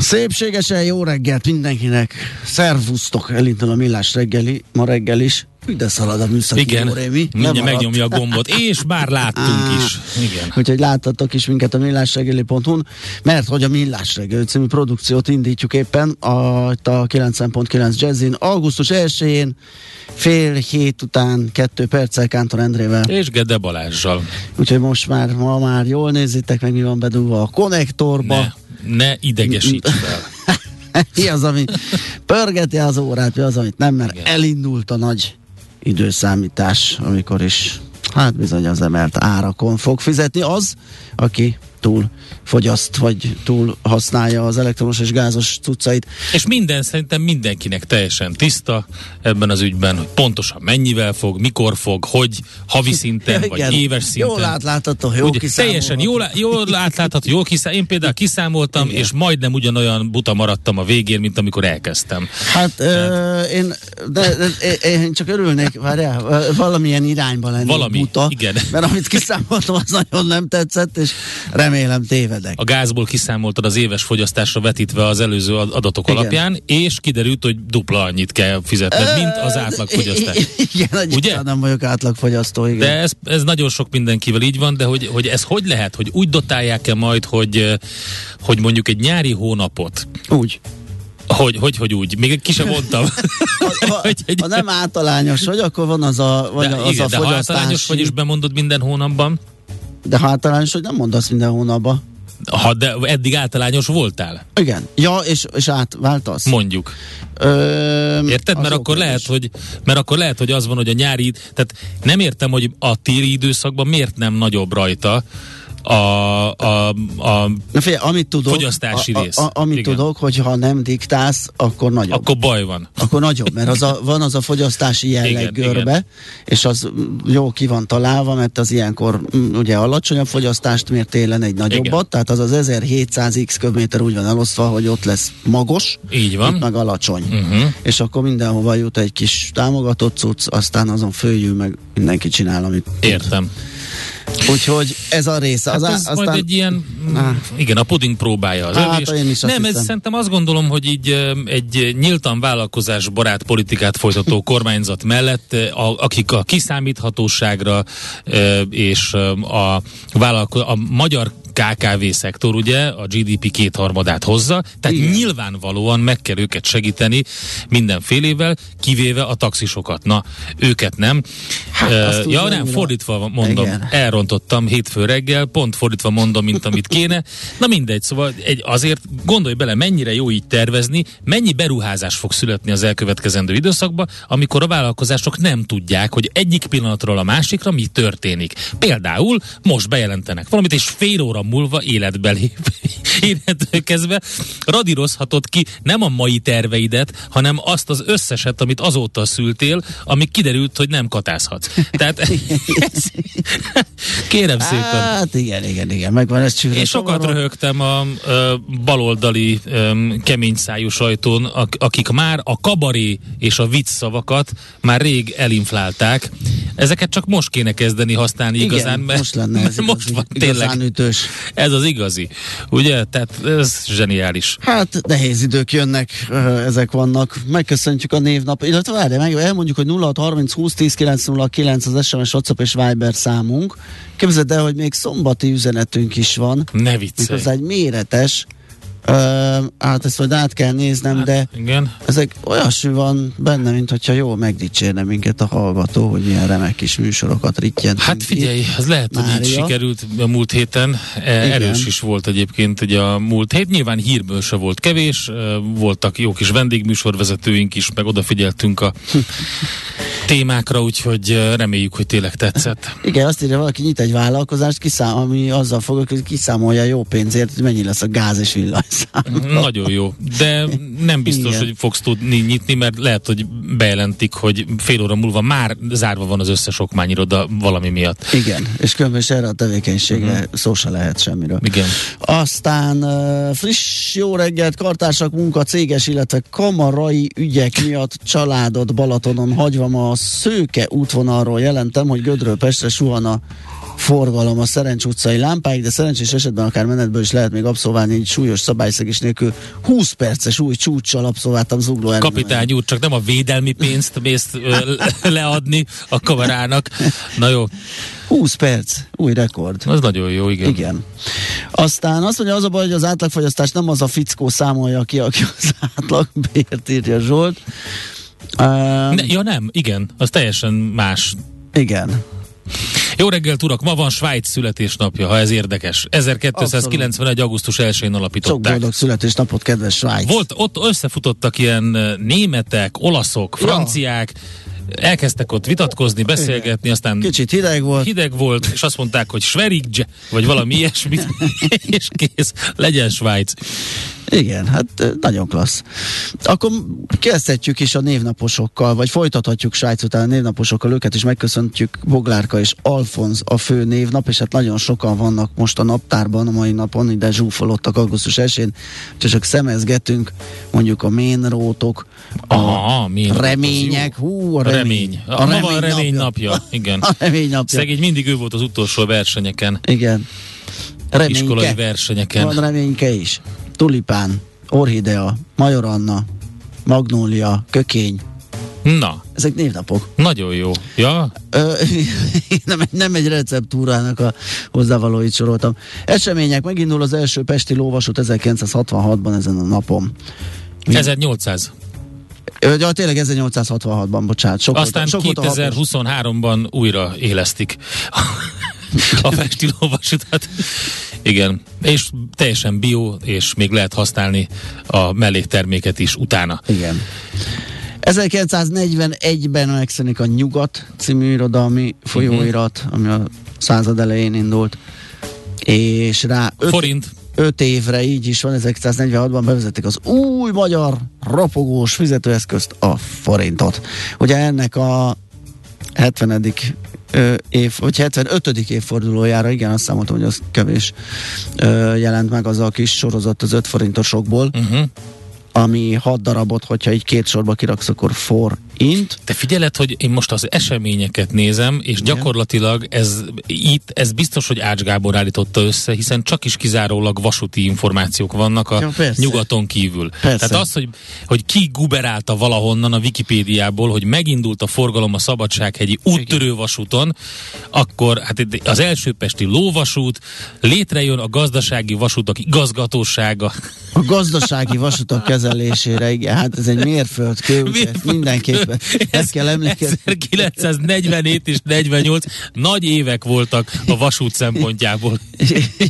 Szépségesen jó reggelt mindenkinek. Szervusztok, elindul a millás reggeli, ma reggel is. Üde szalad a műszaki Igen, Jórémi. mindjárt megnyomja a gombot, és bár láttunk is. Igen. Úgyhogy láttatok is minket a millásreggeli.hu-n, mert hogy a Millás reggeli című produkciót indítjuk éppen a, a 90.9 Jazzin augusztus 1-én fél hét után kettő perccel Kántor Endrével. És Gede Balázsjal. Úgyhogy most már, ma már jól nézitek meg, mi van bedugva a konnektorba. Ne, ne idegesíts fel. mi az, ami pörgeti az órát, mi az, amit nem, mert Igen. elindult a nagy időszámítás, amikor is hát bizony az emelt árakon fog fizetni az, aki túl fogyaszt, vagy túl használja az elektromos és gázos cuccait. És minden szerintem mindenkinek teljesen tiszta ebben az ügyben, hogy pontosan mennyivel fog, mikor fog, hogy havi szinten, vagy Igen. éves szinten. Jól átlátható, jó teljesen jól, jól átlátható, jól kiszám, én például kiszámoltam, Igen. és majdnem ugyanolyan buta maradtam a végén, mint amikor elkezdtem. Hát ö, én, de, de, én- csak örülnék, várjál, valamilyen irányba lenni Valami, buta, igen. mert amit kiszámoltam, az nagyon nem tetszett, és remélem tévedek. A gázból kiszámoltad az éves fogyasztásra vetítve az előző ad- adatok Igen. alapján, és kiderült, hogy dupla annyit kell fizetned, mint az átlagfogyasztás. Igen, Ugye? nem vagyok átlagfogyasztó, igen. De ez, ez nagyon sok mindenkivel így van, de hogy, hogy ez hogy lehet, hogy úgy dotálják-e majd, hogy, hogy mondjuk egy nyári hónapot, Úgy. hogy, hogy, hogy úgy, még ki sem mondtam. Ha, ha, ha nem általányos vagy, akkor van az a, vagy de, az igen, a de ha általányos vagy, és bemondod minden hónapban, De ha általányos, hogy nem mondasz minden hónapban. ha de eddig általányos voltál, Igen. Ja, és, és átváltasz? mondjuk. Ö, Érted? Mert akkor, lehet, hogy, mert akkor lehet, hogy az van, hogy a nyári, tehát nem értem, hogy a téli időszakban miért nem nagyobb rajta a, a, a Na figyelj, amit tudok, Fogyasztási a, rész. A, amit Igen. tudok, hogy ha nem diktálsz, akkor nagyobb. akkor baj van. Akkor nagyobb, mert az a, van az a fogyasztási jelleg Igen, görbe, igen. és az jó ki van találva, mert az ilyenkor mm, ugye alacsonyabb fogyasztást mér télen egy nagyobbat, Igen. tehát az az 1700 x köbméter úgy van elosztva, hogy ott lesz magos, Így van. itt meg alacsony. Uh-huh. És akkor mindenhova jut egy kis támogatott cucc, aztán azon följül meg mindenki csinál, amit tud. Úgyhogy ez a része. Hát Az, ez á- majd egy ilyen, Á. igen, a puding próbája az Hát, én is azt Nem, ez szerintem azt gondolom, hogy így egy nyíltan vállalkozás barát politikát folytató kormányzat mellett, a, akik a kiszámíthatóságra és a, vállalko- a magyar KKV szektor ugye a GDP kétharmadát hozza, tehát Igen. Nyilvánvalóan meg kell őket segíteni mindenfélével, kivéve a taxisokat. Na, őket nem. Hát, úgy ja, nem, nem, mire- fordítva mondom. Igen. Elrontottam hétfő reggel, pont fordítva mondom, mint amit kéne. Na mindegy, szóval egy, azért gondolj bele, mennyire jó így tervezni, mennyi beruházás fog születni az elkövetkezendő időszakban, amikor a vállalkozások nem tudják, hogy egyik pillanatról a másikra mi történik. Például most bejelentenek valamit, és fél óra múlva életbe lép. innentől kezdve radírozhatod ki nem a mai terveidet, hanem azt az összeset, amit azóta szültél, ami kiderült, hogy nem katázhatsz. Tehát kérem szépen. Hát igen, igen, igen, megvan ez csűrő. Én sokat röhögtem a ö, baloldali ö, kemény szájú sajtón, ak- akik már a kabaré és a vicc szavakat már rég elinflálták. Ezeket csak most kéne kezdeni használni Igen, igazán, mert, most lenne ez mert most van igazán tényleg. ütős. Ez az igazi. Ugye? Tehát ez zseniális. Hát nehéz idők jönnek, ö, ezek vannak. Megköszöntjük a névnap, illetve várj, meg elmondjuk, hogy 0630 20 10 909 az SMS, WhatsApp és Viber számunk. Képzeld el, hogy még szombati üzenetünk is van, Ne viccelj. méghozzá egy méretes. Ö, hát ezt majd át kell néznem, hát, de Igen. ezek olyasmi van benne, mint hogyha jól megdicsérne minket a hallgató, hogy ilyen remek kis műsorokat rittyent. Hát figyelj, az lehet, hogy így Mária. sikerült a múlt héten. E, Erős is volt egyébként ugye a múlt hét. Nyilván hírből se volt kevés, voltak jó kis vendégműsorvezetőink is, meg odafigyeltünk a témákra, úgyhogy reméljük, hogy tényleg tetszett. Igen, azt írja, valaki nyit egy vállalkozást, kiszám, ami azzal fog, hogy kiszámolja jó pénzért, hogy mennyi lesz a gáz és villanyszám. Nagyon jó, de nem biztos, Igen. hogy fogsz tudni nyitni, mert lehet, hogy bejelentik, hogy fél óra múlva már zárva van az összes okmányiroda valami miatt. Igen, és különben is erre a tevékenységre uh-huh. szó se lehet semmiről. Igen. Aztán friss jó reggelt, kartársak munka, céges, illetve kamarai ügyek miatt családot Balatonon hagyva ma a Szőke útvonalról jelentem, hogy Gödről Pestre suhan a forgalom a Szerencs utcai lámpáig, de szerencsés esetben akár menetből is lehet még abszolválni egy súlyos szabályszegés nélkül 20 perces új csúccsal abszolváltam zugló ellen. Kapitány úr, csak nem a védelmi pénzt mész leadni a kamerának. Na jó, 20 perc, új rekord. az nagyon jó, igen. Igen. Aztán azt mondja, az a baj, hogy az átlagfogyasztás nem az a fickó számolja ki, aki az átlagbért írja Zsolt. Uh, Ne, ja nem, igen, az teljesen más. igen. Jó reggelt, urak! Ma van Svájc születésnapja, ha ez érdekes. 1291. augusztus 1-én Sok alapították. boldog születésnapot, kedves Svájc. Volt, ott összefutottak ilyen németek, olaszok, Ja. Elkezdtek ott vitatkozni, beszélgetni, aztán Kicsit hideg volt. hideg volt, és azt mondták, hogy Schwerigge, vagy valami ilyesmit, és kész, legyen Svájc. Igen, hát nagyon klassz. Akkor kezdhetjük is a névnaposokkal, vagy folytathatjuk Svájc után a névnaposokkal, őket is megköszöntjük Boglárka és Alfonz a fő névnap, és hát nagyon sokan vannak most a naptárban a mai napon, ide zsúfolottak augusztus 1-én, úgyhogy csak szemezgetünk, mondjuk a ménrótok, a Aha, remények, hú, a remény. Remény. A, ma van remény napja. Igen. A remény napja. Szegény mindig ő volt az utolsó versenyeken, Igen. Reményke. iskolai versenyeken. Van reményke is. Tulipán, orhidea, majoranna, magnólia, kökény. Na, Ezek névnapok. nagyon jó. Ja, Ö, nem, nem egy receptúrának a hozzávalóit soroltam. Események, megindul az első Pesti lóvasút 1966-ban ezen a napon. 1800. Ja, tényleg 1866-ban, bocsánat. Sok Aztán volt, sok volt a habos. 2023-ban újra élesztik a festi lóvasutat. Igen, és teljesen bio, és még lehet használni a mellékterméket is utána. Igen. 1941-ben megszűnik a Nyugat című irodalmi folyóirat, ami a század elején indult, és rá öt, Forint. Öt évre így is van, 1946-ban bevezették az új magyar ropogós fizetőeszközt, a forintot. Ugye ennek a 70 ö, év, vagy 75. évfordulójára, igen, azt számoltam, hogy az kevés ö, jelent meg az a kis sorozat az 5 forintosokból, Uh-huh. ami 6 darabot, hogyha így két sorba kiraksz, akkor forint. Te figyeled, hogy én most az eseményeket nézem, és gyakorlatilag ez itt, ez biztos, hogy Ács Gábor állította össze, hiszen csak is kizárólag vasúti információk vannak a Ja, persze. nyugaton kívül. Persze. Tehát az, hogy, hogy ki guberálta valahonnan a Wikipédiából, hogy megindult a forgalom a Szabadsághegyi úttörő vasúton, akkor hát az első pesti lóvasút, létrejön a gazdasági vasútak igazgatósága. A gazdasági vasutak kezelésére, igen, hát ez egy mérföldkő, úgyhogy ezt ezt kell emlékezni. 1947 és 48 nagy évek voltak a vasút szempontjából.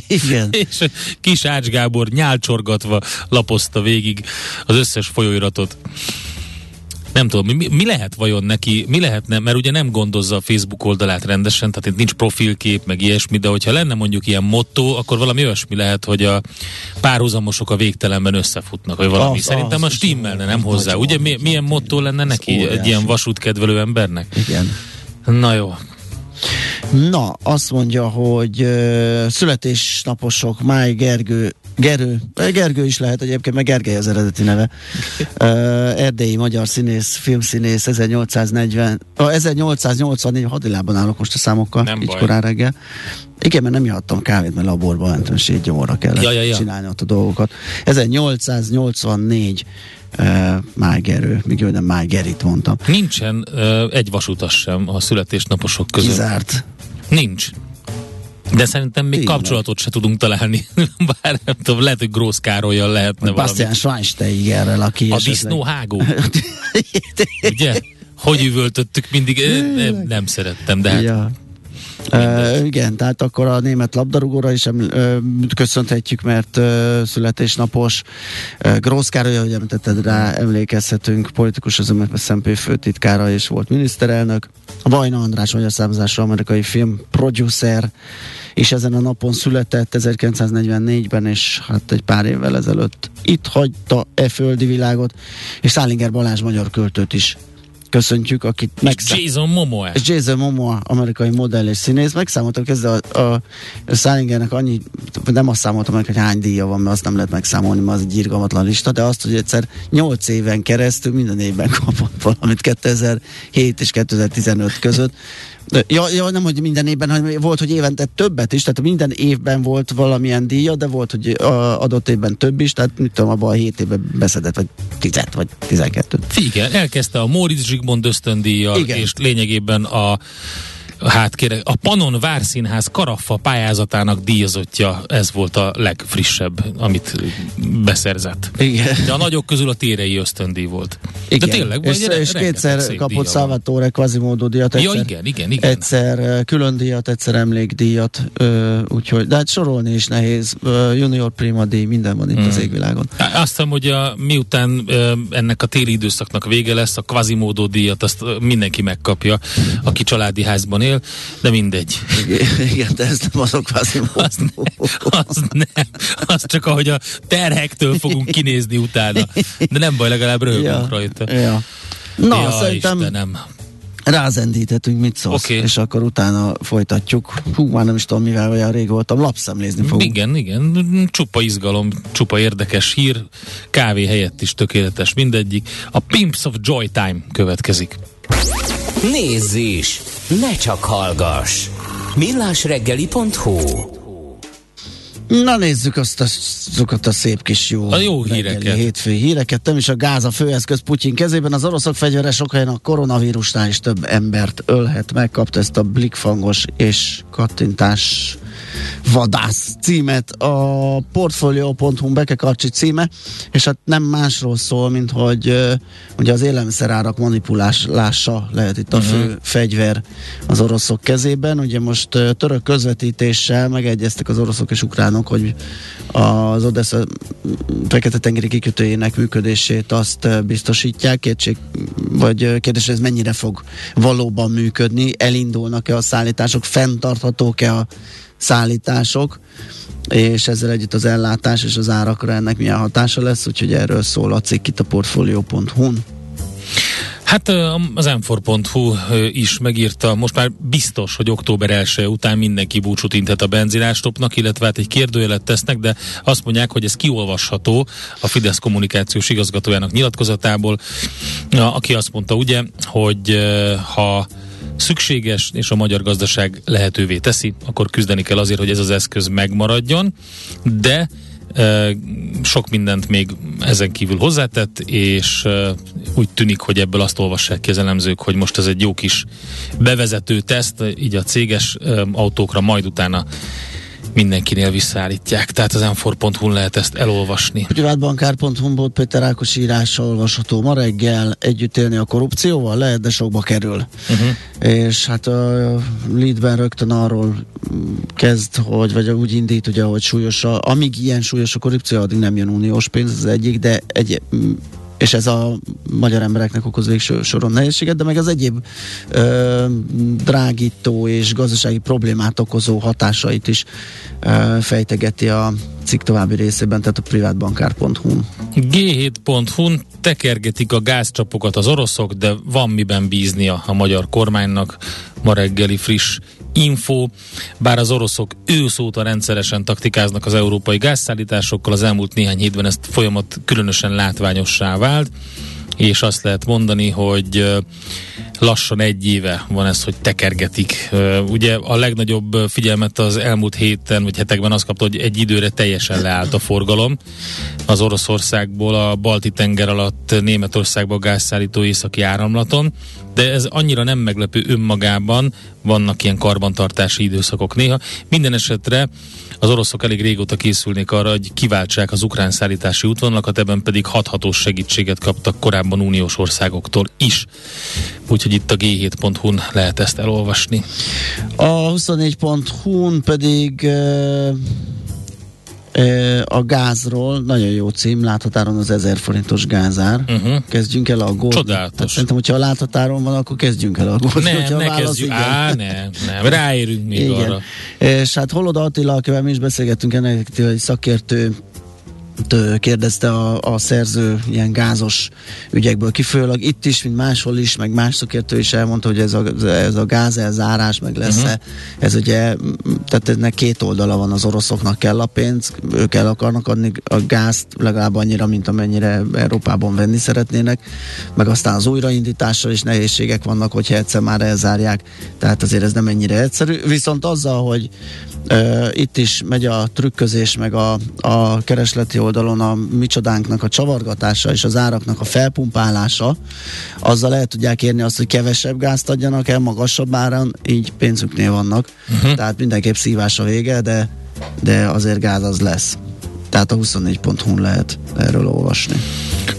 Igen. És kis Ács Gábor nyálcsorgatva lapozta végig az összes folyóiratot. Nem tudom, mi, mi lehet vajon neki, mi lehetne, mert ugye nem gondozza a Facebook oldalát rendesen, tehát itt nincs profilkép, meg ilyesmi, de hogyha lenne mondjuk ilyen motto, akkor valami olyasmi lehet, hogy a párhuzamosok a végtelenben összefutnak, vagy valami. Az, Szerintem az, a stimmelne, nem hozzá. Ugye mi, milyen motto lenne neki egy ilyen vasútkedvelő embernek? Igen. Na jó. Na, azt mondja, hogy uh, születésnaposok, Máj Gergő, Gerő, Gergő is lehet egyébként, meg Gergely az eredeti neve. Uh, erdélyi magyar színész, filmszínész, 1840, uh, 1884, hadilában állok most a számokkal, Nem így baj. korán reggel. Igen, mert nem ihattam kávét, mert laborba mentem, és így gyomorra kellett Ja, ja, ja. csinálni ott a dolgokat. 1884 uh, Máj Gerő, még jó, nem Máj Gerit mondtam. Nincsen uh, egy vasutas sem a születésnaposok között. Kizárt. Nincs. De szerintem még Tényleg. kapcsolatot se tudunk találni. Bár nem tudom, lehet, hogy Grósz Károlyjal lehetne valami. Bastian Schweinsteigerrel, aki A esetleg- disznóhágó. Ugye? Hogy üvöltöttük mindig? Nem, nem szerettem, de hát Ja. Uh, igen, tehát akkor a német labdarúgóra is uh, köszönhetjük, mert uh, születésnapos uh, Grósz Károly, ahogy említetted rá, emlékezhetünk, politikus az MSZNP főtitkára és volt miniszterelnök. Vajna András magyar származású amerikai film producer, és ezen a napon született 1944-ben, és hát egy pár évvel ezelőtt. Itt hagyta e földi világot, és Szálinger Balázs magyar költőt is köszöntjük, akit megszá- Jason Momoa. és Jason Momoa, amerikai modell és színész, megszámoltam kezdve a, a, a Salingernek annyi, nem azt számoltam meg, hogy hány díja van, mert azt nem lehet megszámolni, mert az egy irgalmatlan lista, de azt, hogy egyszer 8 éven keresztül minden évben kapott valamit 2007 és 2015 között. De, ja, ja, nem, hogy minden évben, hanem volt, hogy évente többet is, tehát minden évben volt valamilyen díja, de volt, hogy a, adott évben több is, tehát mit tudom, abban a 7 évben beszedett, vagy 10 vagy 12 Igen, elkezdte a Móricz Zsigmond ösztöndíjjal, Igen. és lényegében a Hát kérek, a Panon Várszínház Karaffa pályázatának díjazottja, ez volt a legfrissebb, amit beszerzett. Igen. De a nagyok közül a térei ösztöndíj volt. Igen. De tényleg, és, re- és kétszer kapott. Salvatore Quasimodo díjat, egyszer, Ja, igen, igen, igen. egyszer külön díjat, egyszer emlékdíjat, ö, úgyhogy, de hát sorolni is nehéz, ö, junior prima díj, minden van itt Hmm. az égvilágon. Azt hiszem, hogy a, miután ö, ennek a téli időszaknak vége lesz, a Quasimodo díjat azt mindenki megkapja, aki családi házban él, de mindegy. Igen, Igen, de ez nem az a Quasimodo. Az, ne, az nem, az csak ahogy a terhektől fogunk kinézni utána. De nem baj, legalább röhögünk ja, rajta. Ja. Na, ja, szerintem Istenem. rázendíthetünk, mit szólsz, Oké. és akkor utána folytatjuk. Hú, már nem is tudom, mivel olyan rég voltam, lapszemlézni fogunk. Igen, igen, csupa izgalom, csupa érdekes hír, kávé helyett is tökéletes mindegyik. A Pimps of Joy Time következik. Nézz is! Ne csak hallgass! millásreggeli.hu Na nézzük azt a, azokat a szép kis jó, A jó híreket. hétfői híreket. Nem is a gáz a főeszköz Putyin kezében. Az oroszok fegyvere sok helyen a koronavírusnál is több embert ölhet. Megkapta ezt a blikfangos és kattintás vadász címet a portfolio.hu bekekarcsi címe, és hát nem másról szól, mint hogy uh, ugye az élelmiszerárak manipulálása lehet itt a fő fegyver az oroszok kezében. Ugye most uh, török közvetítéssel megegyeztek az oroszok és ukránok, hogy az Odessa Fekete-tengeri kikötőjének működését azt biztosítják. Kétség, vagy kérdés, ez mennyire fog valóban működni, elindulnak-e a szállítások, fenntarthatók-e a szállítások, és ezzel együtt az ellátás és az árakra ennek milyen hatása lesz, úgyhogy erről szól a cikk itt a portfolio.hu-n. Hát az m is megírta, most már biztos, hogy október 1 után mindenki búcsút inthet a benzinástopnak, illetve hát egy kérdőjelet tesznek, de azt mondják, hogy ez kiolvasható a Fidesz kommunikációs igazgatójának nyilatkozatából, aki azt mondta ugye, hogy ha szükséges, és a magyar gazdaság lehetővé teszi, akkor küzdeni kell azért, hogy ez az eszköz megmaradjon, de ö, sok mindent még ezen kívül hozzátett, és ö, úgy tűnik, hogy ebből azt olvassák ki az elemzők, hogy most ez egy jó kis bevezető teszt, így a céges ö, autókra, majd utána mindenkinél visszaállítják. Tehát az m lehet ezt elolvasni. Privátbankár.hu volt Péter Ákos írása olvasható ma reggel. Együtt élni a korrupcióval lehet, de sokba kerül. Uh-huh. És hát a leadben rögtön arról kezd, hogy, vagy úgy indít, ugye, hogy súlyos, a, amíg ilyen súlyos a korrupció, addig nem jön uniós pénz, az egyik, de egy, és ez a magyar embereknek okoz végső soron nehézséget, de meg az egyéb ö, drágító és gazdasági problémát okozó hatásait is ö, fejtegeti a cikk további részében, tehát a privátbankár.hu-n. G7.hu-n tekergetik a gázcsapokat az oroszok, de van miben bíznia a magyar kormánynak. Ma reggeli friss info, bár az oroszok ősz óta rendszeresen taktikáznak az európai gázszállításokkal, az elmúlt néhány hétben ezt folyamat különösen látványossá vált és azt lehet mondani, hogy lassan egy éve van ez, hogy tekergetik. Ugye a legnagyobb figyelmet az elmúlt héten vagy hetekben azt kapta, hogy egy időre teljesen leállt a forgalom az Oroszországból a Balti tenger alatt Németországba gázszállító északi áramlaton, de ez annyira nem meglepő önmagában, vannak ilyen karbantartási időszakok néha. Minden esetre az oroszok elég régóta készülnék arra, hogy kiváltsák az ukrán szállítási útvonalakat, ebben pedig hathatós segítséget kaptak korábban uniós országoktól is. Úgyhogy itt a g7.hu-n lehet ezt elolvasni. A 24.hu-n pedig a gázról, nagyon jó cím, láthatáron az 1000 forintos gázár. Uh-huh. Kezdjünk el aggódni. Csodálatos. Tehát szerintem, hogyha a láthatáron van, akkor kezdjünk el aggódni. Nem, ne kezdjük. Igen. Á, nem, nem, ráérünk még igen. arra. És hát Holoda Attila, akivel mi is beszélgettünk ennek, egy szakértő kérdezte a, a szerző ilyen gázos ügyekből kifőleg. Itt is, mint máshol is, meg más szakértő is elmondta, hogy ez a, ez a gáz elzárás meg lesz uh-huh. Ez ugye, tehát ennek két oldala van, az oroszoknak kell a pénz, ők el akarnak adni a gázt legalább annyira, mint amennyire Európában venni szeretnének, meg aztán az újraindítással is nehézségek vannak, hogyha egyszer már elzárják, tehát azért ez nem ennyire egyszerű. Viszont azzal, hogy uh, itt is megy a trükközés, meg a, a keresleti oldalon a micsodánknak a csavargatása és az áraknak a felpumpálása, azzal lehet tudják érni azt, hogy kevesebb gázt adjanak el, magasabb áron, így pénzüknél vannak. Uh-huh. Tehát mindenképp szívás a vége, de, de azért gáz az lesz. Tehát a 24.hu-n lehet erről olvasni.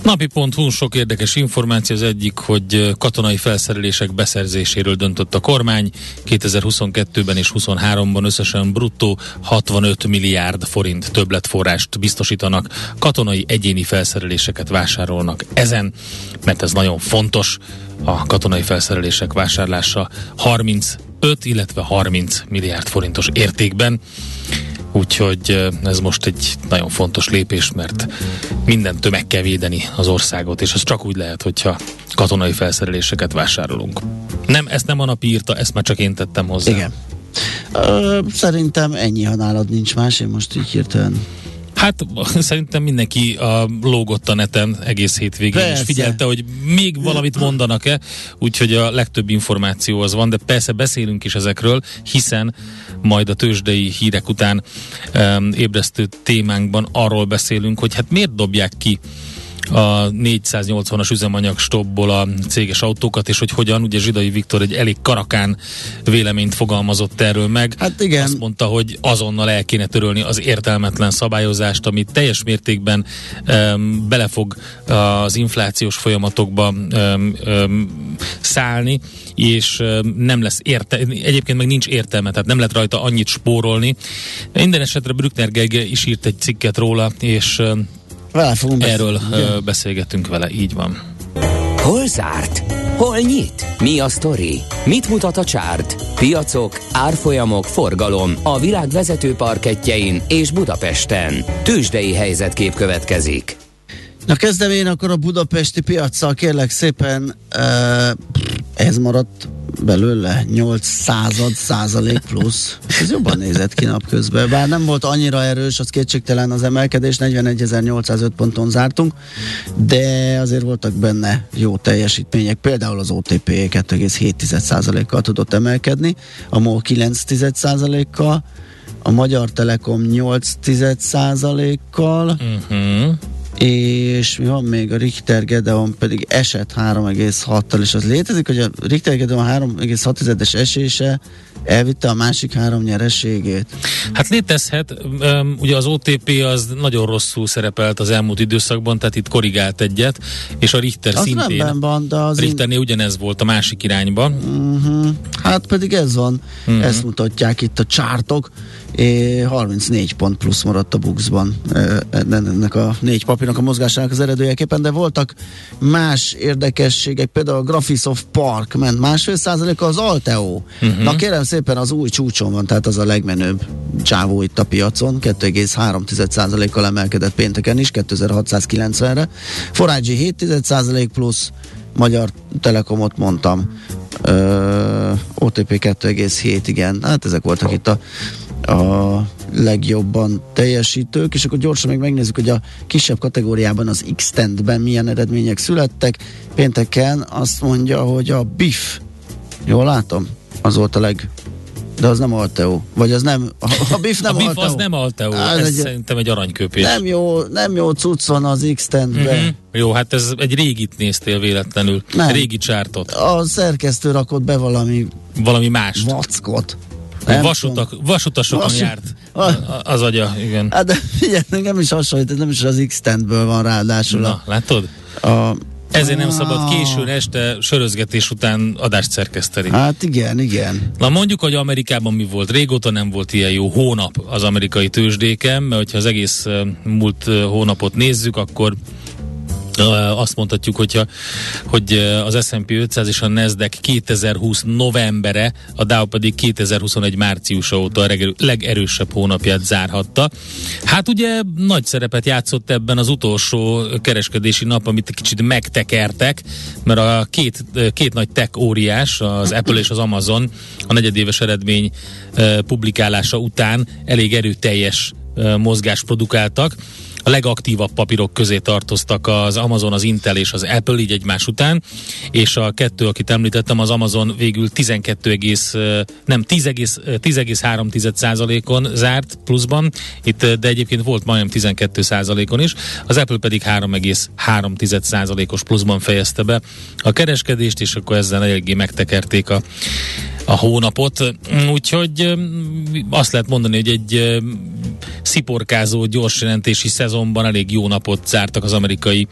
Napi.hu sok érdekes információ. Az egyik, hogy katonai felszerelések beszerzéséről döntött a kormány. 2022-ben és 2023-ban összesen bruttó 65 milliárd forint többletforrást biztosítanak. Katonai egyéni felszereléseket vásárolnak ezen, mert ez nagyon fontos a katonai felszerelések vásárlása 35, illetve 30 milliárd forintos értékben. Úgyhogy ez most egy nagyon fontos lépés, mert mindentől meg kell védeni az országot, és az csak úgy lehet, hogyha katonai felszereléseket vásárolunk. Nem, ezt nem a napi írta, ezt már csak én tettem hozzá. Igen. Ö, szerintem ennyi, ha nálad nincs más, én most így hirtelen Hát szerintem mindenki a lógott a neten egész hétvégén, persze. és figyelte, hogy még valamit mondanak-e, úgyhogy a legtöbb információ az van, de persze beszélünk is ezekről, hiszen majd a tőzsdei hírek után um, ébresztő témánkban arról beszélünk, hogy hát miért dobják ki a 480-as üzemanyag stopból a céges autókat, és hogy hogyan, ugye Zsidai Viktor egy elég karakán véleményt fogalmazott erről meg. Hát igen. Azt mondta, hogy azonnal el kéne törölni az értelmetlen szabályozást, ami teljes mértékben um, belefog az inflációs folyamatokba um, um, szállni, és um, nem lesz érte, egyébként meg nincs értelme, tehát nem lehet rajta annyit spórolni. Minden esetre Brückner Gerge is írt egy cikket róla, és um, vele fogunk Erről beszélni. beszélgetünk vele, így van. Hol zárt? Hol nyit? Mi a sztori? Mit mutat a csárt? Piacok, árfolyamok, forgalom a világ vezető parketjein és Budapesten. Tősdei helyzetkép következik. Na kezdem én akkor a budapesti piaccal, kérlek szépen, ez maradt belőle 8 század százalék plusz. Ez jobban nézett ki napközben. Bár nem volt annyira erős, az kétségtelen az emelkedés, 41.805 ponton zártunk, de azért voltak benne jó teljesítmények. Például az OTP 2,7% kal tudott emelkedni, a MOL 9% kal a Magyar Telekom 8 kal uh-huh és mi van még, a Richter Gedeon pedig esett 3,6-tal, és az létezik, hogy a Richter Gedeon 3,6-es esése elvitte a másik három nyereségét? Hát létezhet, ugye az OTP az nagyon rosszul szerepelt az elmúlt időszakban, tehát itt korrigált egyet, és a Richter az szintén. van, de az Richternél in... ugyanez volt a másik irányban. Uh-huh. Hát pedig ez van, uh-huh. ezt mutatják itt a csártok, 34 pont plusz maradt a buxban ennek a négy papírnak forintnak a mozgásának az eredőjeképpen, de voltak más érdekességek, például a Graphisoft Park ment másfél százaléka, az Alteo. Uh-huh. Na kérem szépen, az új csúcson van, tehát az a legmenőbb csávó itt a piacon, 2,3 százalékkal emelkedett pénteken is, 2690-re. Forágyi 7 százalék plusz, Magyar Telekomot mondtam, Ö, OTP 2,7, igen, hát ezek voltak itt a, a legjobban teljesítők, és akkor gyorsan még megnézzük, hogy a kisebb kategóriában az x ben milyen eredmények születtek. Pénteken azt mondja, hogy a BIF, jól látom, az volt a leg de az nem Alteo. Vagy az nem, a, a BIF nem a BIF Alteo. az nem Alteo, ez, ez egy, szerintem egy aranyköpés. Nem jó, nem jó cucc van az x mm-hmm. Jó, hát ez egy régit néztél véletlenül. Nem. Régi csártot. A szerkesztő rakott be valami valami más. Vackot. Vasutak, vasutasokon Vas, járt az agya, igen. Hát de figyelj, nem is hasonlít, nem is az x van ráadásul. Na, a, látod? A, ezért nem szabad későn este sörözgetés után adást szerkeszteni. Hát igen, igen. Na mondjuk, hogy Amerikában mi volt. Régóta nem volt ilyen jó hónap az amerikai tőzsdéken, mert hogyha az egész múlt hónapot nézzük, akkor azt mondhatjuk, hogyha, hogy az S&P 500 és a Nasdaq 2020 novembere, a Dow pedig 2021 márciusa óta a legerősebb hónapját zárhatta. Hát ugye nagy szerepet játszott ebben az utolsó kereskedési nap, amit kicsit megtekertek, mert a két, két nagy tech óriás, az Apple és az Amazon a negyedéves eredmény publikálása után elég erőteljes mozgást produkáltak. A legaktívabb papírok közé tartoztak az Amazon, az Intel és az Apple így egymás után, és a kettő, akit említettem, az Amazon végül 12, nem 10,3 on zárt pluszban, itt, de egyébként volt majdnem 12% on is, az Apple pedig 3,3% os pluszban fejezte be a kereskedést, és akkor ezzel eléggé megtekerték a a hónapot, úgyhogy azt lehet mondani, hogy egy sziporkázó gyors jelentési szezonban elég jó napot zártak az amerikai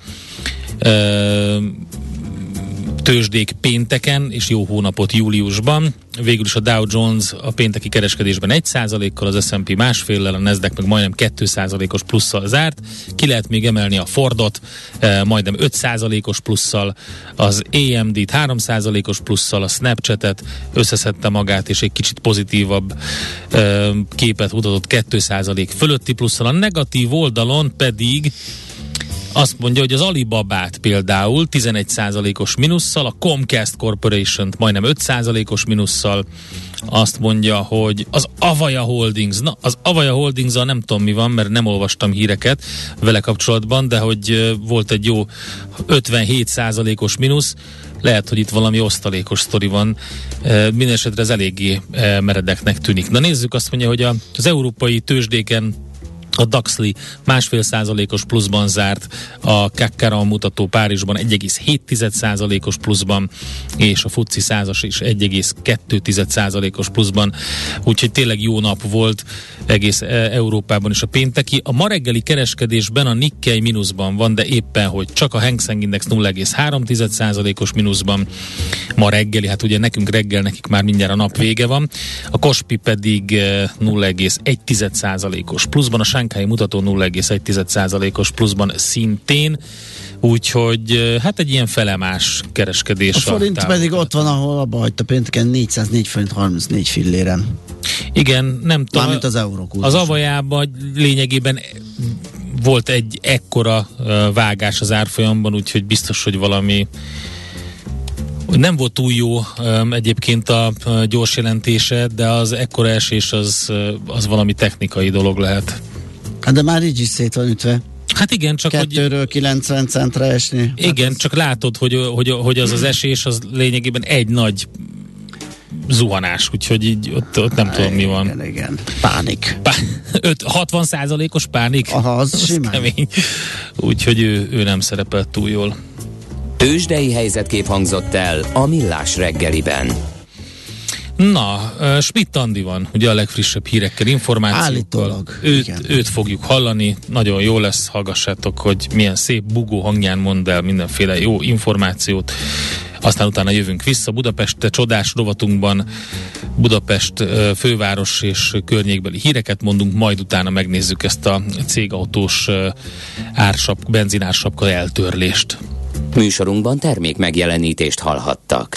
tőzsdék pénteken, és jó hónapot júliusban. Végül is a Dow Jones a pénteki kereskedésben 1%-kal, az S&P másféllel, a Nasdaq meg majdnem 2%-os plusszal zárt. Ki lehet még emelni a Fordot, eh, majdnem 5%-os plusszal, az AMD-t 3%-os plusszal, a Snapchat-et összeszedte magát, és egy kicsit pozitívabb eh, képet mutatott 2% fölötti plusszal. A negatív oldalon pedig azt mondja, hogy az Alibabát például 11%-os minusszal, a Comcast Corporation-t majdnem 5%-os minusszal, azt mondja, hogy az Avaya Holdings, na az Avaya holdings nem tudom mi van, mert nem olvastam híreket vele kapcsolatban, de hogy volt egy jó 57%-os mínusz, lehet, hogy itt valami osztalékos sztori van. Mindenesetre ez eléggé meredeknek tűnik. Na nézzük, azt mondja, hogy az európai tőzsdéken a Daxli másfél százalékos pluszban zárt, a Kakkara mutató Párizsban 1,7 százalékos pluszban, és a FUCI százas is 1,2 százalékos pluszban, úgyhogy tényleg jó nap volt egész e, Európában is a pénteki. A ma reggeli kereskedésben a Nikkei mínuszban van, de éppen, hogy csak a Hang Seng Index 0,3 százalékos mínuszban. Ma reggeli, hát ugye nekünk reggel, nekik már mindjárt a nap vége van, a Kospi pedig 0,1 e, százalékos pluszban, a Shanghai mutató 0,1%-os pluszban szintén, úgyhogy hát egy ilyen felemás kereskedés. A forint a pedig ott van, ahol abba hagyta pénteken 404 forint 34 filléren. Igen, nem tudom. Mármint az euró Az avajában lényegében volt egy ekkora vágás az árfolyamban, úgyhogy biztos, hogy valami nem volt túl jó egyébként a gyors jelentése, de az ekkora esés az, az valami technikai dolog lehet. Hát de már így is szét van ütve. Hát igen, csak Kettőről hogy... 90 centre esni. Igen, hát csak látod, hogy, hogy, hogy az az esés az lényegében egy nagy zuhanás, úgyhogy így ott, ott nem tudom mi van. Igen, igen. Pánik. Pá- 5, 60 százalékos pánik? Aha, az, az simán. Kemény. Úgyhogy ő, ő nem szerepelt túl jól. Tőzsdei helyzetkép hangzott el a Millás reggeliben. Na, uh, Schmidt Andi van, ugye a legfrissebb hírekkel, információkkal. Állítólag. Őt, őt fogjuk hallani, nagyon jó lesz, hallgassátok, hogy milyen szép bugó hangján mond el mindenféle jó információt aztán utána jövünk vissza. Budapest csodás rovatunkban Budapest főváros és környékbeli híreket mondunk, majd utána megnézzük ezt a cégautós ársap, benzinársapka eltörlést. Műsorunkban termék megjelenítést hallhattak.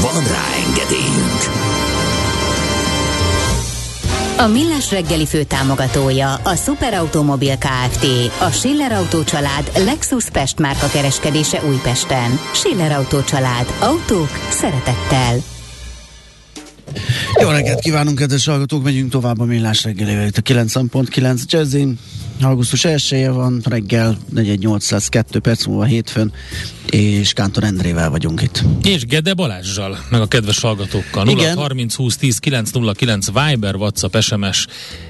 Van rá engedélyünk! A Millás reggeli fő támogatója a Superautomobil KFT, a Schiller Auto család Lexus Pest márka kereskedése Újpesten. Schiller Auto család. Autók szeretettel. Jó reggelt kívánunk, kedves hallgatók! Megyünk tovább a Millás reggelével itt a 9.9 Jazzin. Augusztus 1 van, reggel 418 lesz, 2 perc múlva hétfőn, és Kántor Endrével vagyunk itt. És Gede Balázsjal, meg a kedves hallgatókkal. 0 30 20 10 909 Viber, WhatsApp, SMS,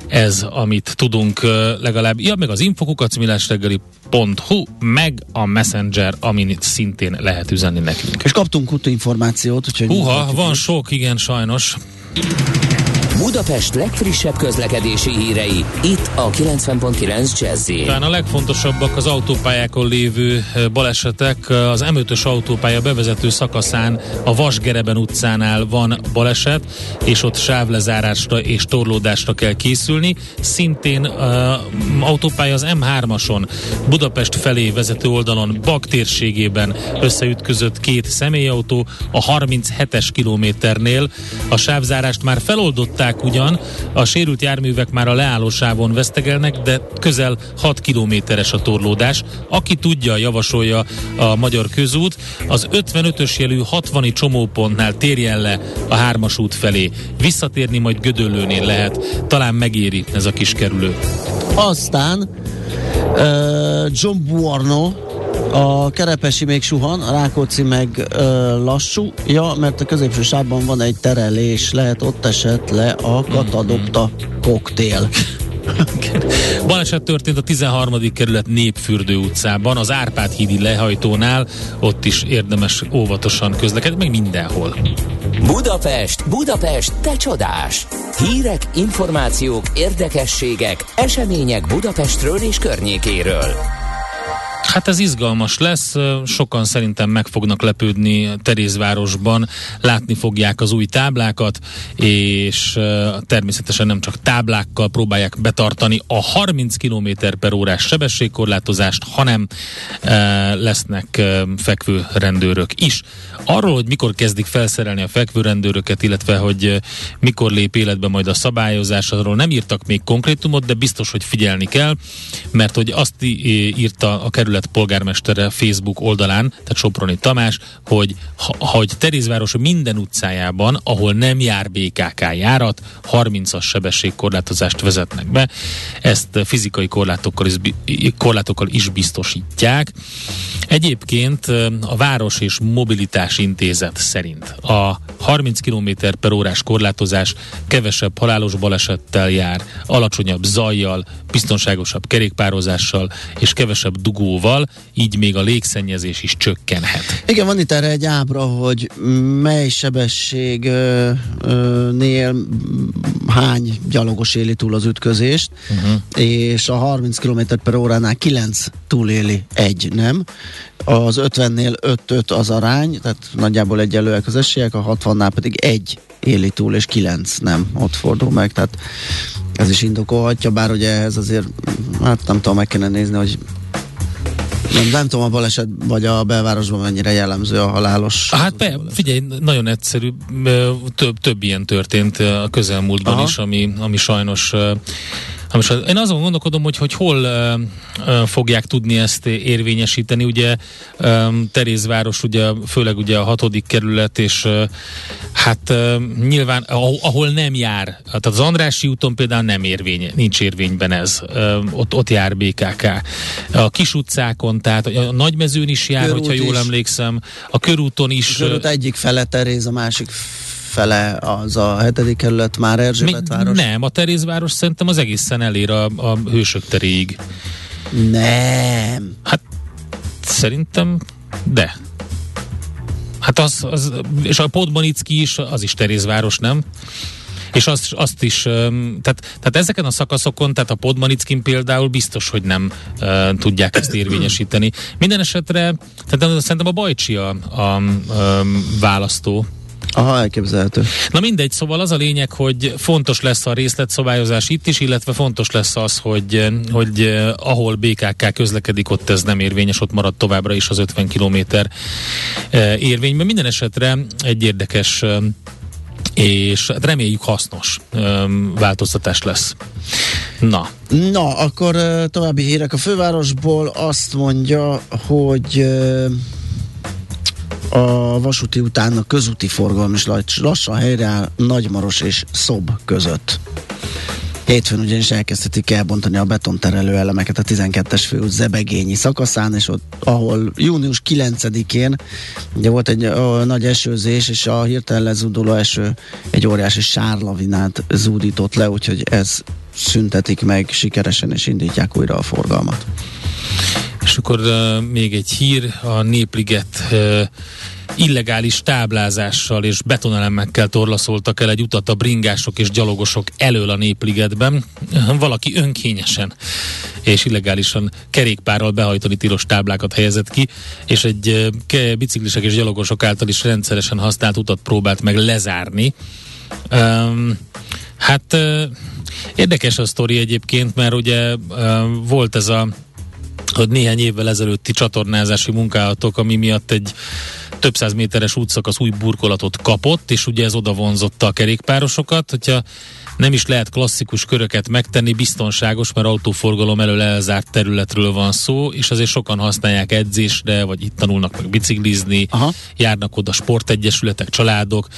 ez, amit tudunk legalább, ja, meg az infokukacmilásreggeli.hu, meg a Messenger, amit szintén lehet üzenni nekünk. És kaptunk információt, úgyhogy... Húha, van sok, igen, sajnos. Budapest legfrissebb közlekedési hírei, itt a 90.9 jazz Talán a legfontosabbak az autópályákon lévő balesetek. Az M5-ös autópálya bevezető szakaszán a Vasgereben utcánál van baleset, és ott sávlezárásra és torlódásra kell készülni. Szintén uh, autópálya az M3-ason Budapest felé vezető oldalon Bak összeütközött két személyautó a 37-es kilométernél. A sávzárást már feloldották Tudták ugyan, a sérült járművek már a leállósávon vesztegelnek, de közel 6 kilométeres a torlódás. Aki tudja, javasolja a Magyar Közút, az 55-ös jelű 60 csomópontnál térjen le a hármas út felé. Visszatérni majd Gödöllőnél lehet. Talán megéri ez a kis kerülő. Aztán uh, John Buarno a Kerepesi még suhan, a Rákóczi meg ö, lassú, ja, mert a középső sávban van egy terelés, lehet ott esett le a katadopta koktél. Baleset történt a 13. kerület Népfürdő utcában, az Árpád hídi lehajtónál, ott is érdemes óvatosan közlekedni, meg mindenhol. Budapest, Budapest, te csodás! Hírek, információk, érdekességek, események Budapestről és környékéről. Hát ez izgalmas lesz, sokan szerintem meg fognak lepődni Terézvárosban, látni fogják az új táblákat, és természetesen nem csak táblákkal próbálják betartani a 30 km per órás sebességkorlátozást, hanem lesznek fekvő rendőrök is. Arról, hogy mikor kezdik felszerelni a fekvő rendőröket, illetve hogy mikor lép életbe majd a szabályozás, arról nem írtak még konkrétumot, de biztos, hogy figyelni kell, mert hogy azt írta a kerület polgármestere Facebook oldalán, tehát Soproni Tamás, hogy, hogy Terézváros minden utcájában, ahol nem jár BKK járat, 30-as sebességkorlátozást vezetnek be. Ezt fizikai korlátokkal is, korlátokkal is biztosítják. Egyébként a Város és Mobilitás Intézet szerint a 30 km per órás korlátozás kevesebb halálos balesettel jár, alacsonyabb zajjal, biztonságosabb kerékpározással és kevesebb dugóval, így még a légszennyezés is csökkenhet. Igen, van itt erre egy ábra, hogy mely sebességnél hány gyalogos éli túl az ütközést, uh-huh. és a 30 km per óránál 9 túléli egy, nem? Az 50-nél 5-5 az arány, tehát nagyjából egyelőek az esélyek, a 60-nál pedig egy éli túl, és 9 nem, ott fordul meg, tehát ez is indokolhatja, bár ugye ehhez azért, hát nem tudom, meg kellene nézni, hogy nem, nem tudom, a baleset vagy a belvárosban mennyire jellemző a halálos. Hát be, figyelj, nagyon egyszerű, több, több ilyen történt a közelmúltban Aha. is, ami, ami sajnos Na most én azon gondolkodom, hogy, hogy hol uh, uh, fogják tudni ezt érvényesíteni. Ugye um, Terézváros, ugye, főleg ugye a hatodik kerület, és uh, hát uh, nyilván ahol, ahol nem jár, tehát az Andrási úton például nem érvény, nincs érvényben ez. Uh, ott, ott jár BKK. A kis utcákon, tehát a nagymezőn is jár, Körút hogyha jól is. emlékszem. A körúton is. A körút egyik fele Teréz, a másik fele az a hetedik kerület már Erzsébet város? Nem, a Terézváros szerintem az egészen elér a, a Hősök teréig. Nem. Hát szerintem de. Hát az, az és a Podmanicki is, az is Terézváros, nem? És azt, azt is, tehát, tehát ezeken a szakaszokon, tehát a Podmanickin például biztos, hogy nem uh, tudják ezt érvényesíteni. Minden esetre, tehát szerintem a Bajcsi a, a, a választó Aha, elképzelhető. Na mindegy, szóval az a lényeg, hogy fontos lesz a részletszabályozás itt is, illetve fontos lesz az, hogy, hogy eh, ahol BKK közlekedik, ott ez nem érvényes, ott marad továbbra is az 50 km eh, érvényben. Minden esetre egy érdekes eh, és hát reméljük hasznos változtatás lesz. Na. Na, akkor további hírek a fővárosból azt mondja, hogy a vasúti után a közúti forgalom is lassan helyreáll Nagymaros és Szob között. Hétfőn ugyanis elkezdhetik elbontani a betonterelő elemeket a 12-es főút Zebegényi szakaszán, és ott, ahol június 9-én ugye volt egy a, nagy esőzés, és a hirtelen lezúduló eső egy óriási sárlavinát zúdított le, úgyhogy ez szüntetik meg sikeresen, és indítják újra a forgalmat. És akkor uh, még egy hír, a Népliget uh, illegális táblázással és betonelemekkel torlaszoltak el egy utat a bringások és gyalogosok elől a Népligetben. Valaki önkényesen és illegálisan kerékpárral behajtani tilos táblákat helyezett ki, és egy uh, biciklisek és gyalogosok által is rendszeresen használt utat próbált meg lezárni. Um, hát uh, érdekes a sztori egyébként, mert ugye uh, volt ez a hogy néhány évvel ezelőtti csatornázási munkálatok, ami miatt egy több száz méteres útszakasz új burkolatot kapott, és ugye ez oda vonzotta a kerékpárosokat, hogyha nem is lehet klasszikus köröket megtenni, biztonságos, mert autóforgalom elől elzárt területről van szó, és azért sokan használják edzésre, vagy itt tanulnak meg biciklizni, Aha. járnak oda sportegyesületek, családok,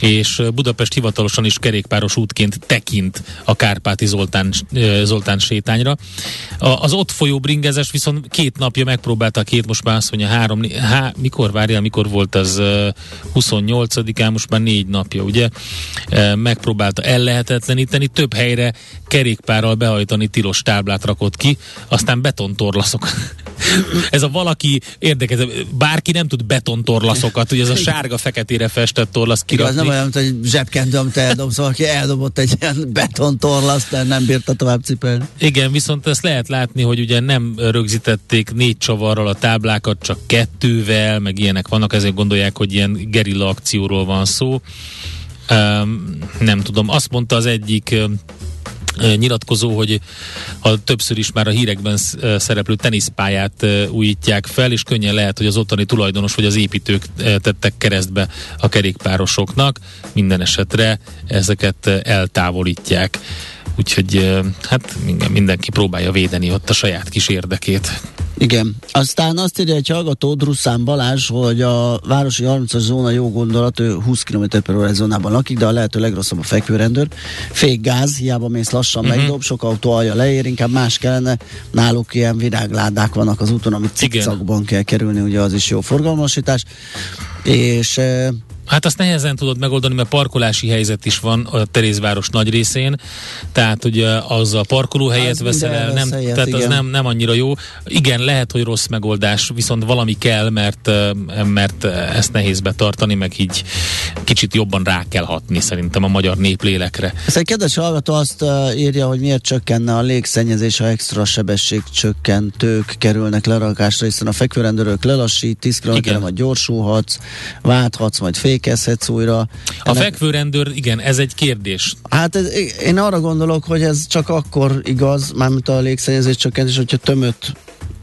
és Budapest hivatalosan is kerékpáros útként tekint a Kárpáti Zoltán, Zoltán sétányra. Az ott folyó bringezes viszont két napja megpróbálta a két, most már azt mondja három, há, mikor várjál, mikor volt ez 28-án, most már négy napja, ugye? Megpróbálta, el lehetett lehetetleníteni, több helyre kerékpárral behajtani tilos táblát rakott ki, aztán betontorlaszok. ez a valaki érdekes, bárki nem tud betontorlaszokat, ugye ez a sárga-feketére festett torlasz kirakni. Ez nem olyan, mint egy zsebkendő, amit eldobsz, valaki eldobott egy ilyen betontorlaszt, de nem bírta tovább cipelni. Igen, viszont ezt lehet látni, hogy ugye nem rögzítették négy csavarral a táblákat, csak kettővel, meg ilyenek vannak, ezért gondolják, hogy ilyen gerilla akcióról van szó. Nem tudom, azt mondta az egyik nyilatkozó, hogy a többször is már a hírekben szereplő teniszpályát újítják fel, és könnyen lehet, hogy az ottani tulajdonos vagy az építők tettek keresztbe a kerékpárosoknak. Minden esetre ezeket eltávolítják. Úgyhogy hát mindenki próbálja védeni ott a saját kis érdekét. Igen. Aztán azt írja egy hallgató, Drusszán Balázs, hogy a városi 30-as zóna jó gondolat, ő 20 km per óra zónában lakik, de a lehető legrosszabb a fekvőrendőr. Fék gáz, hiába mész lassan, uh-huh. megdob, sok autó alja leér, inkább más kellene. Náluk ilyen virágládák vannak az úton, amit cikcakban kell kerülni, ugye az is jó forgalmasítás. És Hát azt nehezen tudod megoldani, mert parkolási helyzet is van a Terézváros nagy részén, tehát ugye az a parkolóhelyet hát, veszel el, nem, helyet, tehát igen. az nem, nem annyira jó. Igen, lehet, hogy rossz megoldás, viszont valami kell, mert, mert ezt nehéz betartani, meg így kicsit jobban rá kell hatni szerintem a magyar néplélekre. Ez egy kedves hallgató azt írja, hogy miért csökkenne a légszennyezés, ha extra sebességcsökkentők kerülnek lerakásra, hiszen a fekvőrendőrök lelassít, 10 km a gyorsulhatsz, válthatsz, majd fél emlékezhetsz újra. A Ennek... fekvőrendőr, igen, ez egy kérdés. Hát ez, én arra gondolok, hogy ez csak akkor igaz, mármint a légszennyezés csökkentés, hogyha tömött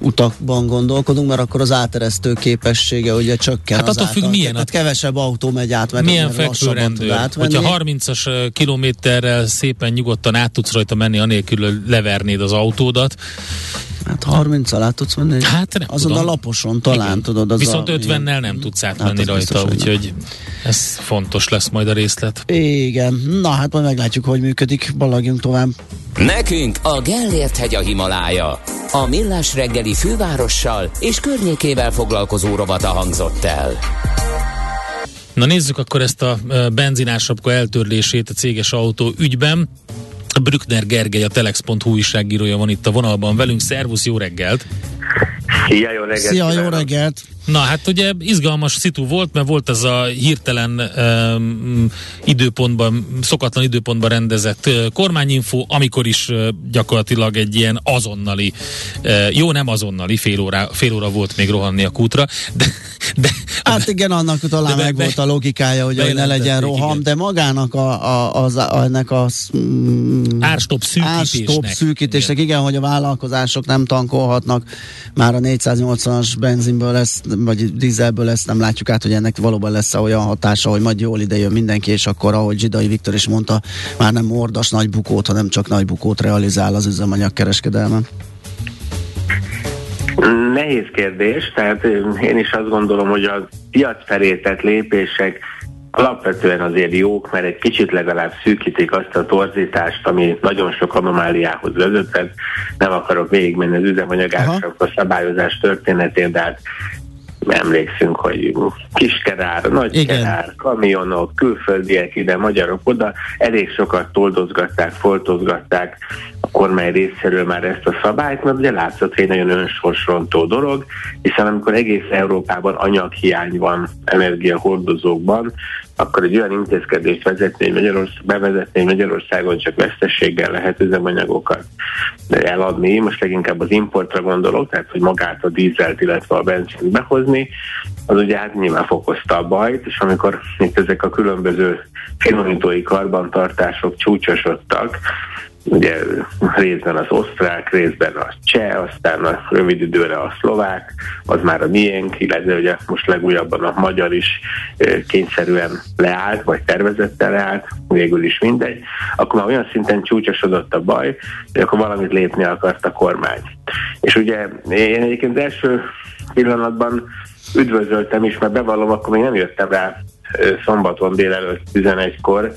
utakban gondolkodunk, mert akkor az áteresztő képessége ugye csökken. Hát attól függ, milyen Tehát kevesebb autó megy át, mert milyen fekvőrendőr. Hogyha 30-as kilométerrel szépen nyugodtan át tudsz rajta menni, anélkül levernéd az autódat. Hát 30 át tudsz menni? Hát nem Azon tudom. a laposon talán Igen. tudod. Az Viszont a, 50-nel nem tudsz átmenni Hát rajta, úgyhogy ez fontos lesz majd a részlet. Igen, na hát majd meglátjuk, hogy működik, balagjunk tovább. Nekünk a Gellért hegy a Himalája. A Millás reggeli fővárossal és környékével foglalkozó rovata hangzott el. Na nézzük akkor ezt a ö, benzinársapka eltörlését a céges autó ügyben. Brückner Gergely, a Telex.hu újságírója van itt a vonalban velünk. Szervusz, jó reggelt! Szia, jó reggelt! Szia, jó reggelt! Na hát ugye izgalmas szitu volt, mert volt ez a hirtelen um, időpontban, szokatlan időpontban rendezett uh, kormányinfo, amikor is uh, gyakorlatilag egy ilyen azonnali, uh, jó nem azonnali, fél óra, fél óra volt még rohanni a kútra, de, de Hát igen, annak talán De meg be- volt a logikája, hogy, hogy ne legyen roham, igen. de magának a, a, az, a, ennek a mm, árstop szűkítésnek. árstop szűkítésnek, igen. igen, hogy a vállalkozások nem tankolhatnak, már a 480-as benzinből lesz, vagy dízelből lesz, nem látjuk át, hogy ennek valóban lesz olyan hatása, hogy majd jól idejön mindenki, és akkor, ahogy Zsidai Viktor is mondta, már nem ordas nagy bukót, hanem csak nagy bukót realizál az üzemanyagkereskedelmen. Nehéz kérdés, tehát én is azt gondolom, hogy a piac felé tett lépések alapvetően azért jók, mert egy kicsit legalább szűkítik azt a torzítást, ami nagyon sok anomáliához vezetett. Nem akarok végigmenni az üzemanyagársak a szabályozás történetén, de hát emlékszünk, hogy kiskerár, nagykerár, kamionok, külföldiek ide, magyarok oda, elég sokat toldozgatták, foltozgatták a kormány részéről már ezt a szabályt, mert ugye látszott, hogy egy nagyon önsorsrontó dolog, hiszen amikor egész Európában anyaghiány van energiahordozókban, akkor egy olyan intézkedést vezetni, hogy Magyarország, bevezetni, hogy Magyarországon csak vesztességgel lehet üzemanyagokat eladni. Most leginkább az importra gondolok, tehát hogy magát a dízelt, illetve a benzint behozni, az ugye hát nyilván fokozta a bajt, és amikor itt ezek a különböző finomítói karbantartások csúcsosodtak, ugye részben az osztrák, részben a cseh, aztán a rövid időre a szlovák, az már a miénk, illetve ugye most legújabban a magyar is kényszerűen leállt, vagy tervezette leállt, végül is mindegy, akkor már olyan szinten csúcsosodott a baj, hogy akkor valamit lépni akart a kormány. És ugye én egyébként első pillanatban üdvözöltem is, mert bevallom, akkor még nem jöttem rá szombaton délelőtt 11-kor,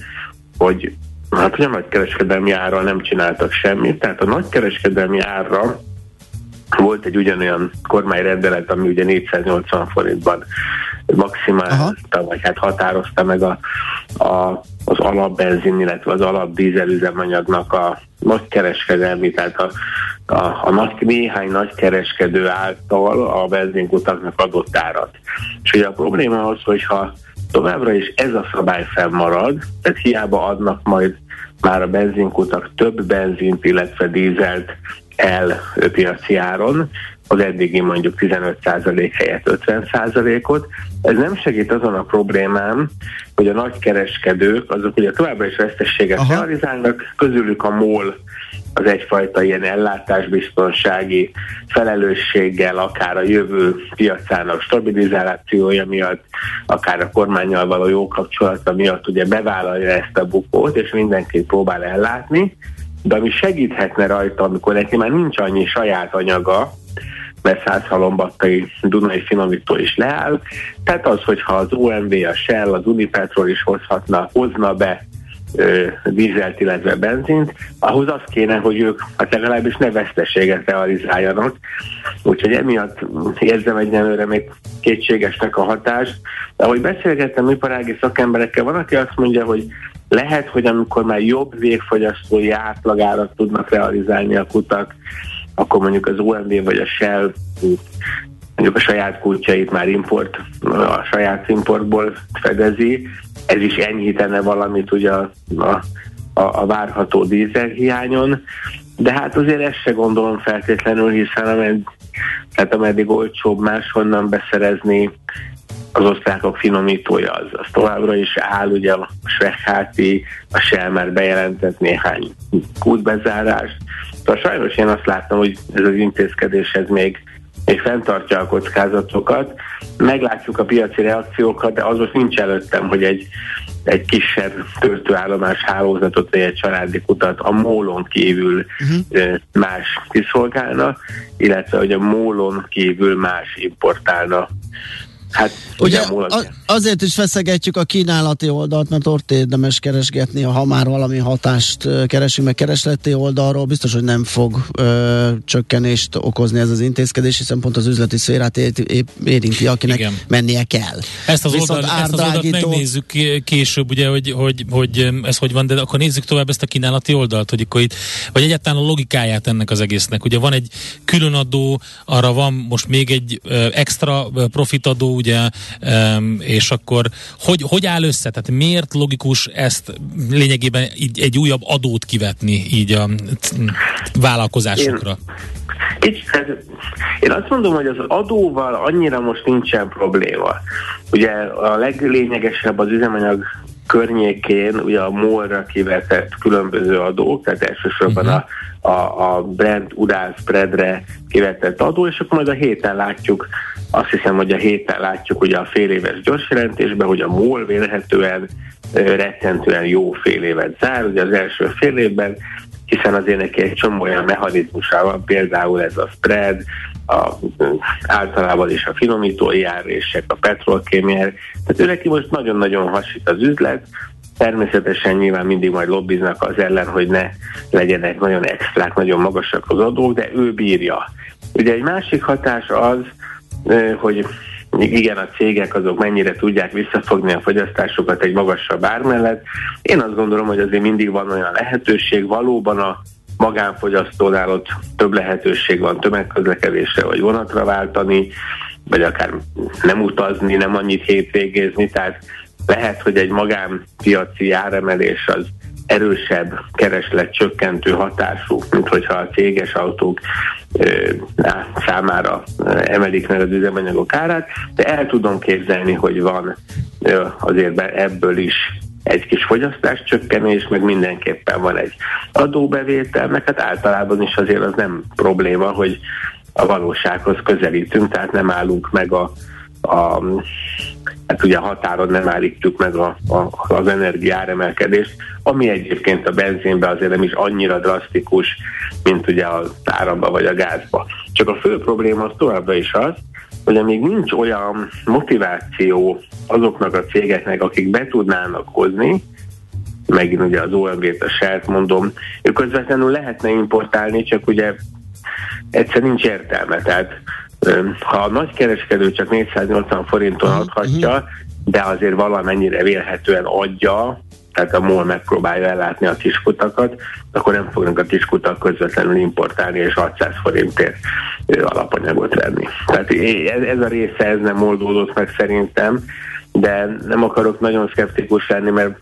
hogy hát hogy a nagykereskedelmi árral nem csináltak semmit, tehát a nagykereskedelmi árra volt egy ugyanolyan kormányrendelet, ami ugye 480 forintban maximálta, vagy hát határozta meg a, a, az alapbenzin, illetve az alapdízel üzemanyagnak a nagykereskedelmi, tehát a, a, a nagy, néhány nagykereskedő által a benzinkutaknak adott árat. És ugye a probléma az, hogyha továbbra is ez a szabály fennmarad, tehát hiába adnak majd már a benzinkutak több benzint, illetve dízelt el piaci áron, az eddigi mondjuk 15% helyett 50%-ot. Ez nem segít azon a problémám, hogy a nagykereskedők azok ugye továbbra is vesztességet Aha. realizálnak, közülük a MOL az egyfajta ilyen ellátásbiztonsági felelősséggel, akár a jövő piacának stabilizációja miatt, akár a kormányjal való jó kapcsolata miatt ugye bevállalja ezt a bukót, és mindenki próbál ellátni, de ami segíthetne rajta, amikor neki már nincs annyi saját anyaga, mert százhalombattai Dunai finomító is leáll. Tehát az, hogyha az OMV, a Shell, az Unipetrol is hozhatna, hozna be dízelt, illetve benzint, ahhoz az kéne, hogy ők hát legalábbis ne veszteséget realizáljanak. Úgyhogy emiatt érzem egyenlőre még kétségesnek a hatást. De ahogy beszélgettem iparági szakemberekkel, van, aki azt mondja, hogy lehet, hogy amikor már jobb végfogyasztói átlagárat tudnak realizálni a kutak, akkor mondjuk az OMV vagy a Shell mondjuk a saját kulcsait már import, a saját importból fedezi, ez is enyhítene valamit ugye a, a, a, várható dízelhiányon, de hát azért ezt se gondolom feltétlenül, hiszen amed, tehát ameddig olcsóbb máshonnan beszerezni, az osztrákok finomítója az, az továbbra is áll, ugye a Svechháti, a Shell már bejelentett néhány kútbezárást. Szóval sajnos én azt láttam, hogy ez az intézkedés ez még és fenntartja a kockázatokat. Meglátjuk a piaci reakciókat, de az most nincs előttem, hogy egy, egy kisebb töltőállomás hálózatot vagy egy családi kutat a mólon kívül uh-huh. más kiszolgálna, illetve hogy a mólon kívül más importálna Hát, ugye, a, azért is feszegetjük a kínálati oldalt, mert ott érdemes keresgetni, ha már valami hatást keresünk meg keresleti oldalról, biztos, hogy nem fog ö, csökkenést okozni ez az intézkedés, hiszen pont az üzleti szférát é, é, érinti, akinek Igen. mennie kell. Ezt az, oldalt, ezt az oldalt megnézzük később, ugye, hogy, hogy, hogy ez hogy van, de akkor nézzük tovább ezt a kínálati oldalt, hogy akkor itt, vagy egyáltalán a logikáját ennek az egésznek. Ugye van egy különadó, arra van most még egy extra profitadó, ugye, és akkor hogy, hogy áll össze? Tehát miért logikus ezt lényegében így egy újabb adót kivetni így a vállalkozásokra? Én, hát, én azt mondom, hogy az adóval annyira most nincsen probléma. Ugye a leglényegesebb az üzemanyag környékén ugye a molra kivetett különböző adók, tehát elsősorban uh-huh. a, a, a Brent Urál spreadre kivetett adó, és akkor majd a héten látjuk, azt hiszem, hogy a héten látjuk ugye a fél éves gyors jelentésben, hogy a MOL vélhetően rettentően jó fél évet zár, ugye az első fél évben, hiszen azért neki egy csomó olyan mechanizmusa van, például ez a spread, a, általában is a finomítói árések, a petrolkémiai, tehát ő neki most nagyon-nagyon hasít az üzlet, Természetesen nyilván mindig majd lobbiznak az ellen, hogy ne legyenek nagyon extrák, nagyon magasak az adók, de ő bírja. Ugye egy másik hatás az, hogy igen, a cégek azok mennyire tudják visszafogni a fogyasztásokat egy magasabb ár mellett. Én azt gondolom, hogy azért mindig van olyan lehetőség, valóban a magánfogyasztónál ott több lehetőség van tömegközlekedésre vagy vonatra váltani, vagy akár nem utazni, nem annyit hétvégézni, tehát lehet, hogy egy magánpiaci áremelés az erősebb kereslet csökkentő hatású, mint hogyha a céges autók számára emelik meg az üzemanyagok árát, de el tudom képzelni, hogy van azért ebből is egy kis fogyasztás csökkenés, meg mindenképpen van egy adóbevétel, meg hát általában is azért az nem probléma, hogy a valósághoz közelítünk, tehát nem állunk meg a, a hát ugye a határon nem állítjuk meg a, a, az energiáremelkedést, ami egyébként a benzinben azért nem is annyira drasztikus, mint ugye az áramba vagy a gázba. Csak a fő probléma az továbbra is az, hogy amíg nincs olyan motiváció azoknak a cégeknek, akik be tudnának hozni, megint ugye az OMV-t, a Shell-t mondom, ők közvetlenül lehetne importálni, csak ugye egyszer nincs értelme. Tehát ha a nagy kereskedő csak 480 forinton mhm, adhatja, de azért valamennyire vélhetően adja, tehát a MOL megpróbálja ellátni a kiskutakat, akkor nem fognak a kiskutak közvetlenül importálni és 600 forintért alapanyagot venni. Tehát ez, ez a része ez nem oldódott meg szerintem, de nem akarok nagyon szkeptikus lenni, mert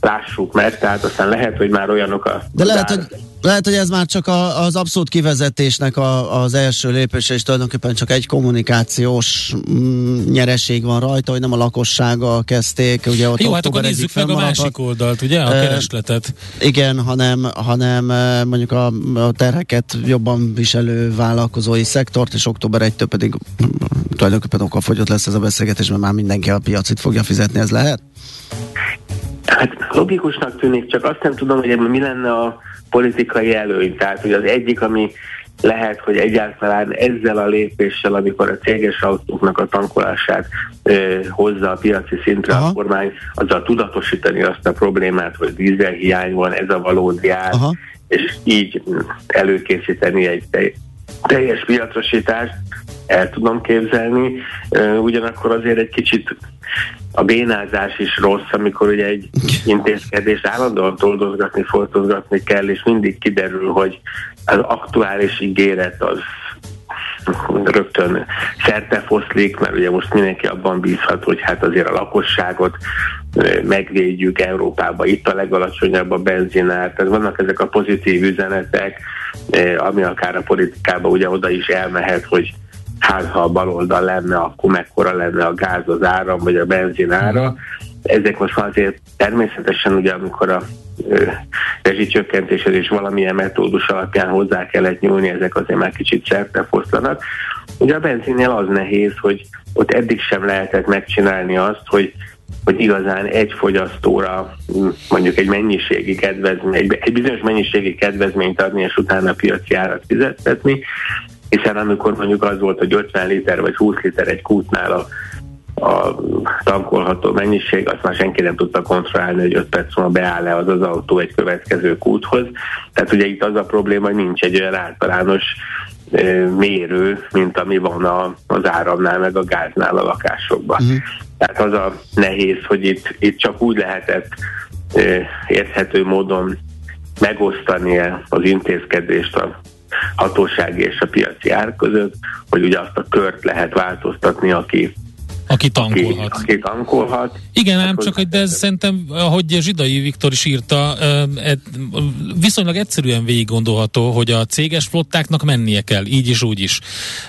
lássuk meg, tehát aztán lehet, hogy már olyanok a... De lehet, hogy, lehet, hogy ez már csak a, az abszolút kivezetésnek a, az első lépése, és tulajdonképpen csak egy kommunikációs mm, nyereség van rajta, hogy nem a lakossága kezdték. Ugye ott Jó, hát akkor nézzük meg a másik oldalt, ugye, a keresletet. E, igen, hanem, hanem mondjuk a, a terheket jobban viselő vállalkozói szektort, és október 1 pedig mm, tulajdonképpen okafogyott lesz ez a beszélgetés, mert már mindenki a piacit fogja fizetni, ez lehet? Hát logikusnak tűnik, csak azt nem tudom, hogy mi lenne a politikai előny. Tehát, hogy az egyik, ami lehet, hogy egyáltalán ezzel a lépéssel, amikor a céges autóknak a tankolását ö, hozza a piaci szintre Aha. a kormány, azzal tudatosítani azt a problémát, hogy dízelhiány van, ez a valódi ár, Aha. és így előkészíteni egy teljes piacosítást, el tudom képzelni, ugyanakkor azért egy kicsit a bénázás is rossz, amikor ugye egy intézkedés állandóan toldozgatni, foltozgatni kell, és mindig kiderül, hogy az aktuális ígéret az rögtön szerte foszlik, mert ugye most mindenki abban bízhat, hogy hát azért a lakosságot megvédjük Európába, itt a legalacsonyabb a benzinár, tehát vannak ezek a pozitív üzenetek, ami akár a politikába ugye oda is elmehet, hogy hát ha a baloldal lenne, akkor mekkora lenne a gáz, az áram, vagy a benzin ára. Ezek most azért természetesen ugye, amikor a rezsicsökkentéshez és valamilyen metódus alapján hozzá kellett nyúlni, ezek azért már kicsit szertefoszlanak. Ugye a benzinnél az nehéz, hogy ott eddig sem lehetett megcsinálni azt, hogy hogy igazán egy fogyasztóra mondjuk egy mennyiségi kedvezmény, egy, egy bizonyos mennyiségi kedvezményt adni, és utána piaci árat fizettetni, hiszen amikor mondjuk az volt, hogy 50 liter vagy 20 liter egy kútnál a, a tankolható mennyiség, azt már senki nem tudta kontrollálni, hogy 5 perc múlva beáll-e az az autó egy következő kúthoz. Tehát ugye itt az a probléma, hogy nincs egy olyan általános mérő, mint ami van a, az áramnál, meg a gáznál a lakásokban. Uh-huh. Tehát az a nehéz, hogy itt, itt csak úgy lehetett érthető módon megosztani az intézkedést a hatóság és a piaci ár között, hogy ugye azt a kört lehet változtatni, aki aki tankolhat. Aki, aki tankolhat. Igen, ám csak, hogy de ez szerintem, ahogy Zsidai Viktor is írta, viszonylag egyszerűen végig gondolható, hogy a céges flottáknak mennie kell, így is, úgy is.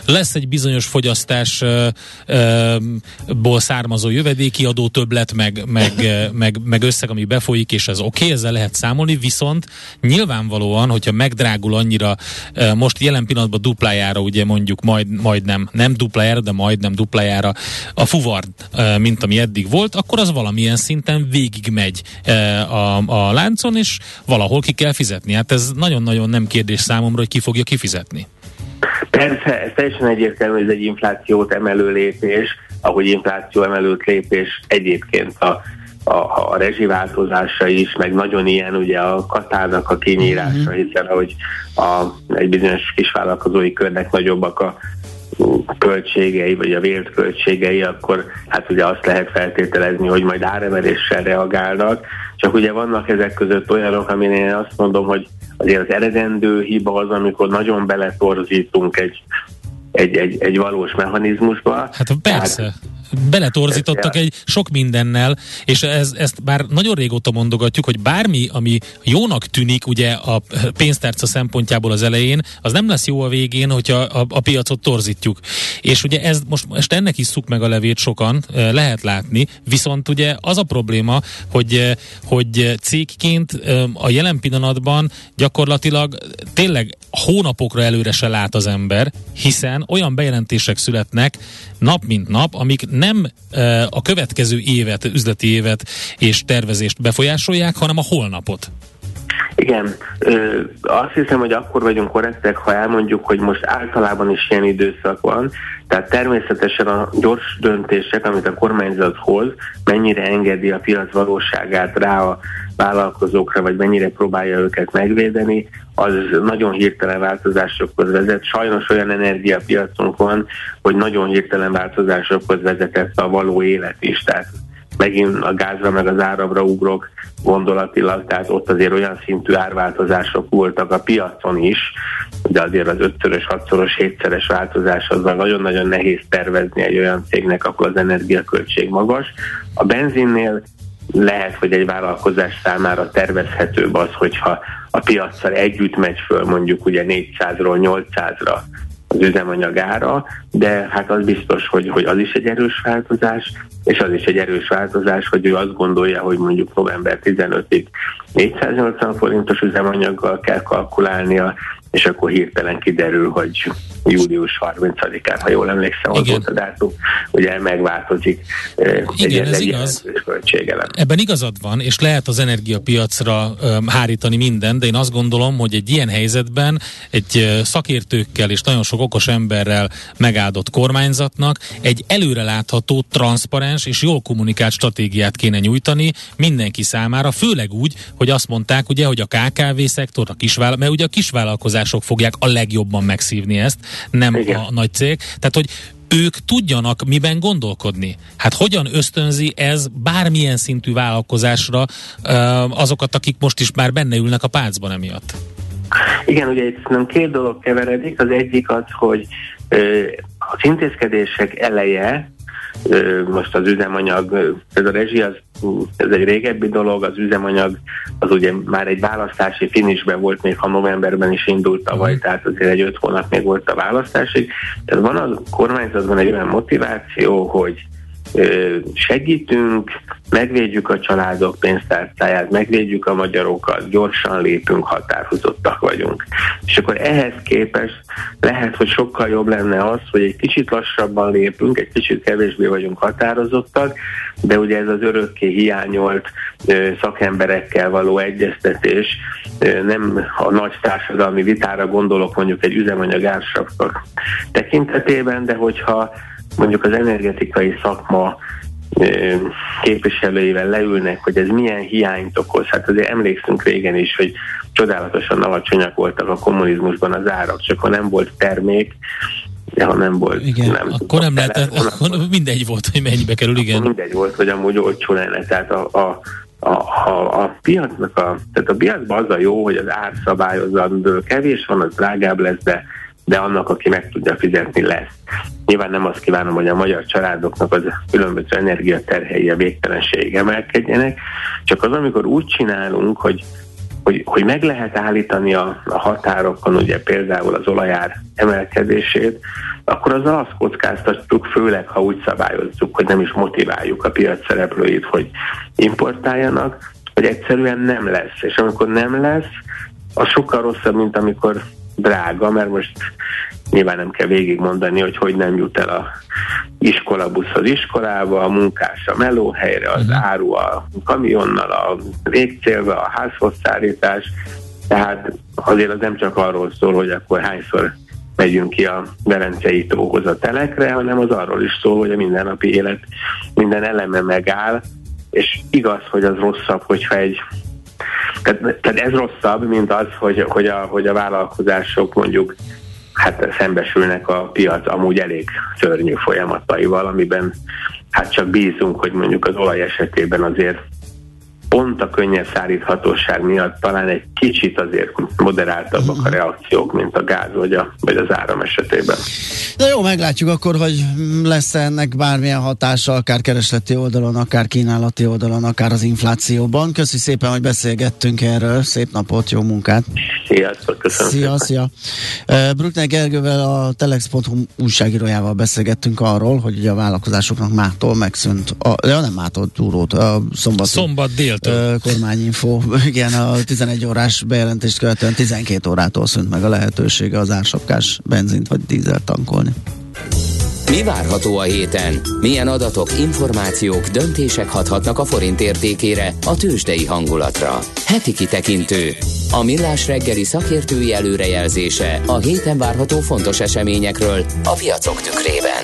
Lesz egy bizonyos fogyasztásból származó jövedéki adó többlet, meg, meg, meg, meg összeg, ami befolyik, és ez oké, okay, ezzel lehet számolni, viszont nyilvánvalóan, hogyha megdrágul annyira, most jelen pillanatban duplájára, ugye mondjuk majd, majdnem, nem duplájára, de majdnem duplájára a a fuvar, mint ami eddig volt, akkor az valamilyen szinten végig megy a, a láncon, és valahol ki kell fizetni. Hát ez nagyon-nagyon nem kérdés számomra, hogy ki fogja kifizetni. Persze, ez teljesen egyértelmű, hogy ez egy inflációt emelő lépés, ahogy infláció emelőt lépés egyébként a a, a rezsiváltozása is, meg nagyon ilyen ugye a katárnak a kinyírása, uh-huh. hiszen ahogy a, egy bizonyos kisvállalkozói körnek nagyobbak a költségei, vagy a vélt költségei, akkor hát ugye azt lehet feltételezni, hogy majd áremeléssel reagálnak. Csak ugye vannak ezek között olyanok, amin én azt mondom, hogy azért az eredendő hiba az, amikor nagyon beletorzítunk egy, egy, egy, egy valós mechanizmusba. Hát persze. Tehát, beletorzítottak egy sok mindennel, és ez, ezt már nagyon régóta mondogatjuk, hogy bármi, ami jónak tűnik ugye a pénztárca szempontjából az elején, az nem lesz jó a végén, hogyha a, a piacot torzítjuk. És ugye ez most, most ennek is szuk meg a levét sokan, lehet látni, viszont ugye az a probléma, hogy, hogy cégként a jelen pillanatban gyakorlatilag tényleg hónapokra előre se lát az ember, hiszen olyan bejelentések születnek nap mint nap, amik nem a következő évet, üzleti évet és tervezést befolyásolják, hanem a holnapot. Igen, ö, azt hiszem, hogy akkor vagyunk korrektek, ha elmondjuk, hogy most általában is ilyen időszak van, tehát természetesen a gyors döntések, amit a kormányzat hoz, mennyire engedi a piac valóságát rá a vállalkozókra, vagy mennyire próbálja őket megvédeni, az nagyon hirtelen változásokhoz vezet. Sajnos olyan energiapiacunk van, hogy nagyon hirtelen változásokhoz vezetett a való élet is. Tehát megint a gázra meg az áramra ugrok gondolatilag, tehát ott azért olyan szintű árváltozások voltak a piacon is, de azért az ötszörös, hatszoros, hétszeres változás az nagyon-nagyon nehéz tervezni egy olyan cégnek, akkor az energiaköltség magas. A benzinnél lehet, hogy egy vállalkozás számára tervezhetőbb az, hogyha a piacsal együtt megy föl mondjuk ugye 400-ról 800-ra az üzemanyagára, de hát az biztos, hogy, hogy az is egy erős változás, és az is egy erős változás, hogy ő azt gondolja, hogy mondjuk november 15-ig 480 forintos üzemanyaggal kell kalkulálnia, és akkor hirtelen kiderül, hogy július 30-án, ha jól emlékszem, az volt a dátum, ugye megváltozik Igen, egy, ez egy igaz. költségelem. Ebben igazad van, és lehet az energiapiacra um, hárítani minden, de én azt gondolom, hogy egy ilyen helyzetben egy szakértőkkel és nagyon sok okos emberrel megáldott kormányzatnak egy előrelátható, transzparens és jól kommunikált stratégiát kéne nyújtani mindenki számára, főleg úgy, hogy azt mondták ugye, hogy a KKV szektor, a kisvállal, mert ugye a kisvállalkozások fogják a legjobban megszívni ezt, nem Igen. a nagy cég. Tehát, hogy ők tudjanak miben gondolkodni. Hát hogyan ösztönzi ez bármilyen szintű vállalkozásra azokat, akik most is már benne ülnek a pálcban emiatt? Igen, ugye itt nem két dolog keveredik. Az egyik az, hogy az intézkedések eleje most az üzemanyag, ez a rezsi, az, ez egy régebbi dolog, az üzemanyag az ugye már egy választási finisben volt, még ha novemberben is indult tavaly, uh-huh. tehát azért egy öt hónap még volt a választásig. Tehát van a kormányzatban egy olyan motiváció, hogy segítünk, megvédjük a családok pénztárcáját, megvédjük a magyarokat, gyorsan lépünk, határozottak vagyunk. És akkor ehhez képest lehet, hogy sokkal jobb lenne az, hogy egy kicsit lassabban lépünk, egy kicsit kevésbé vagyunk határozottak, de ugye ez az örökké hiányolt szakemberekkel való egyeztetés, nem a nagy társadalmi vitára gondolok mondjuk egy üzemanyag tekintetében, de hogyha mondjuk az energetikai szakma képviselőivel leülnek, hogy ez milyen hiányt okoz. Hát azért emlékszünk régen is, hogy csodálatosan alacsonyak voltak a kommunizmusban az árak, csak ha nem volt termék, de ha nem volt. Igen, nem akkor nem lehetett, akkor mindegy volt, hogy mennyibe kerül, igen. Mindegy volt, hogy amúgy olcsó lenne. Tehát a, a, a, a, a piacnak a, tehát a piacban az a jó, hogy az árszabályozandó kevés van, az drágább lesz, de de annak, aki meg tudja fizetni, lesz. Nyilván nem azt kívánom, hogy a magyar családoknak az különböző energiaterhelyi a végtelenség emelkedjenek, csak az, amikor úgy csinálunk, hogy hogy, hogy meg lehet állítani a, a határokon ugye például az olajár emelkedését, akkor az azt kockáztatjuk, főleg ha úgy szabályozzuk, hogy nem is motiváljuk a piac szereplőit, hogy importáljanak, hogy egyszerűen nem lesz. És amikor nem lesz, az sokkal rosszabb, mint amikor drága, mert most nyilván nem kell végigmondani, hogy hogy nem jut el a iskolabusz az iskolába, a munkás a melóhelyre, az uh-huh. áru a kamionnal, a végcélbe, a házhoz szállítás, tehát azért az nem csak arról szól, hogy akkor hányszor megyünk ki a Velencei tóhoz a telekre, hanem az arról is szól, hogy a mindennapi élet minden eleme megáll, és igaz, hogy az rosszabb, hogyha egy tehát, tehát ez rosszabb, mint az, hogy, hogy, a, hogy a vállalkozások mondjuk hát szembesülnek a piac amúgy elég szörnyű folyamataival, amiben hát csak bízunk, hogy mondjuk az olaj esetében azért pont a könnyebb szállíthatóság miatt talán egy kicsit azért moderáltabbak a reakciók, mint a gáz vagy, a, vagy az áram esetében. De jó, meglátjuk akkor, hogy lesz ennek bármilyen hatása, akár keresleti oldalon, akár kínálati oldalon, akár az inflációban. Köszi szépen, hogy beszélgettünk erről. Szép napot, jó munkát! Sziasztok, köszönöm Szia, szia! Bruckner Gergővel a Telex.hu újságírójával beszélgettünk arról, hogy ugye a vállalkozásoknak mától megszűnt, a, de nem mától túrót, a szombat, szombat déltől. kormányinfo, igen, a 11 órás bejelentést követően 12 órától szűnt meg a lehetősége az ársapkás benzint vagy dízel tankolni. Mi várható a héten? Milyen adatok, információk, döntések hathatnak a forint értékére, a tőzsdei hangulatra? Heti kitekintő. A millás reggeli szakértői előrejelzése a héten várható fontos eseményekről a piacok tükrében.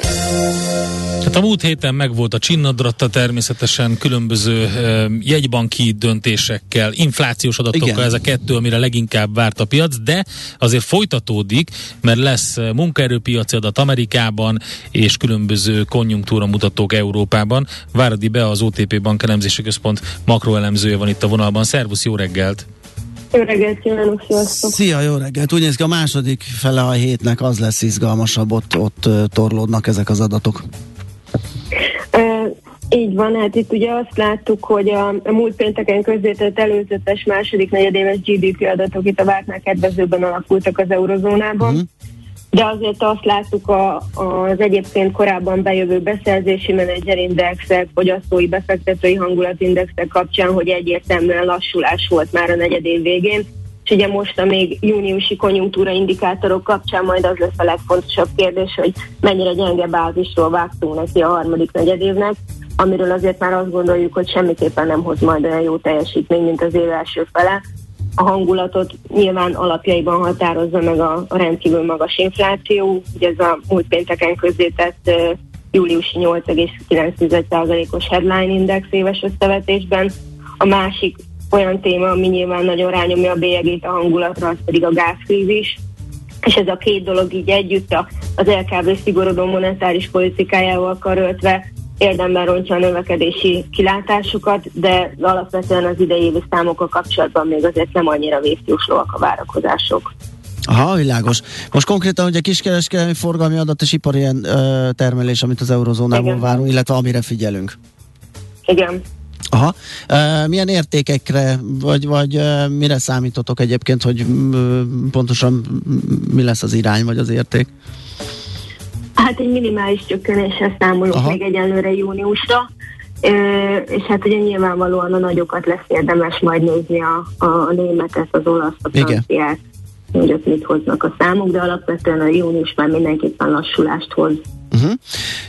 Hát a múlt héten megvolt a csinnadratta természetesen különböző uh, jegybanki döntésekkel, inflációs adatokkal, Igen. ez a kettő, amire leginkább várt a piac, de azért folytatódik, mert lesz munkaerőpiaci adat Amerikában, és különböző konjunktúra mutatók Európában. Váradi be az OTP Bank elemzési központ makroelemzője van itt a vonalban. Szervusz, jó reggelt! Jó reggelt kívánok, sziasztok! Szia, jó reggelt! Úgy néz ki a második fele a hétnek az lesz izgalmasabb, ott, ott torlódnak ezek az adatok. Így van, hát itt ugye azt láttuk, hogy a, a múlt pénteken közzétett előzetes második negyedéves GDP adatok itt a vártnál kedvezőben alakultak az eurozónában. Uh-huh de azért azt láttuk a, az egyébként korábban bejövő beszerzési menedzserindexek, fogyasztói befektetői hangulatindexek kapcsán, hogy egyértelműen lassulás volt már a negyedév végén, és ugye most a még júniusi konjunktúra indikátorok kapcsán majd az lesz a legfontosabb kérdés, hogy mennyire gyenge bázisról vágtunk neki a harmadik negyedévnek, amiről azért már azt gondoljuk, hogy semmiképpen nem hoz majd olyan jó teljesítmény, mint az év első fele, a hangulatot nyilván alapjaiban határozza meg a, a rendkívül magas infláció. Ugye ez a múlt pénteken közzétett uh, júliusi 8,9%-os headline index éves összevetésben. A másik olyan téma, ami nyilván nagyon rányomja a bélyegét a hangulatra, az pedig a gázkrízis. És ez a két dolog így együtt az LKB szigorodó monetáris politikájával karöltve érdemben rontja a növekedési kilátásukat, de alapvetően az idei évi számokkal kapcsolatban még azért nem annyira vészjóslóak a várakozások. Aha, világos. Most konkrétan ugye kiskereskedelmi forgalmi adat és ipari ö, termelés, amit az eurozónában Igen. várunk, illetve amire figyelünk. Igen. Aha. E, milyen értékekre, vagy, vagy e, mire számítotok egyébként, hogy e, pontosan mi lesz az irány, vagy az érték? Hát egy minimális csökkenéssel számolunk Aha. még egyelőre júniusra, és hát ugye nyilvánvalóan a nagyokat lesz érdemes majd nézni a, a németet, az olasz, a franciát, hogy ott mit hoznak a számok, de alapvetően a június már mindenképpen lassulást hoz. Uh-huh.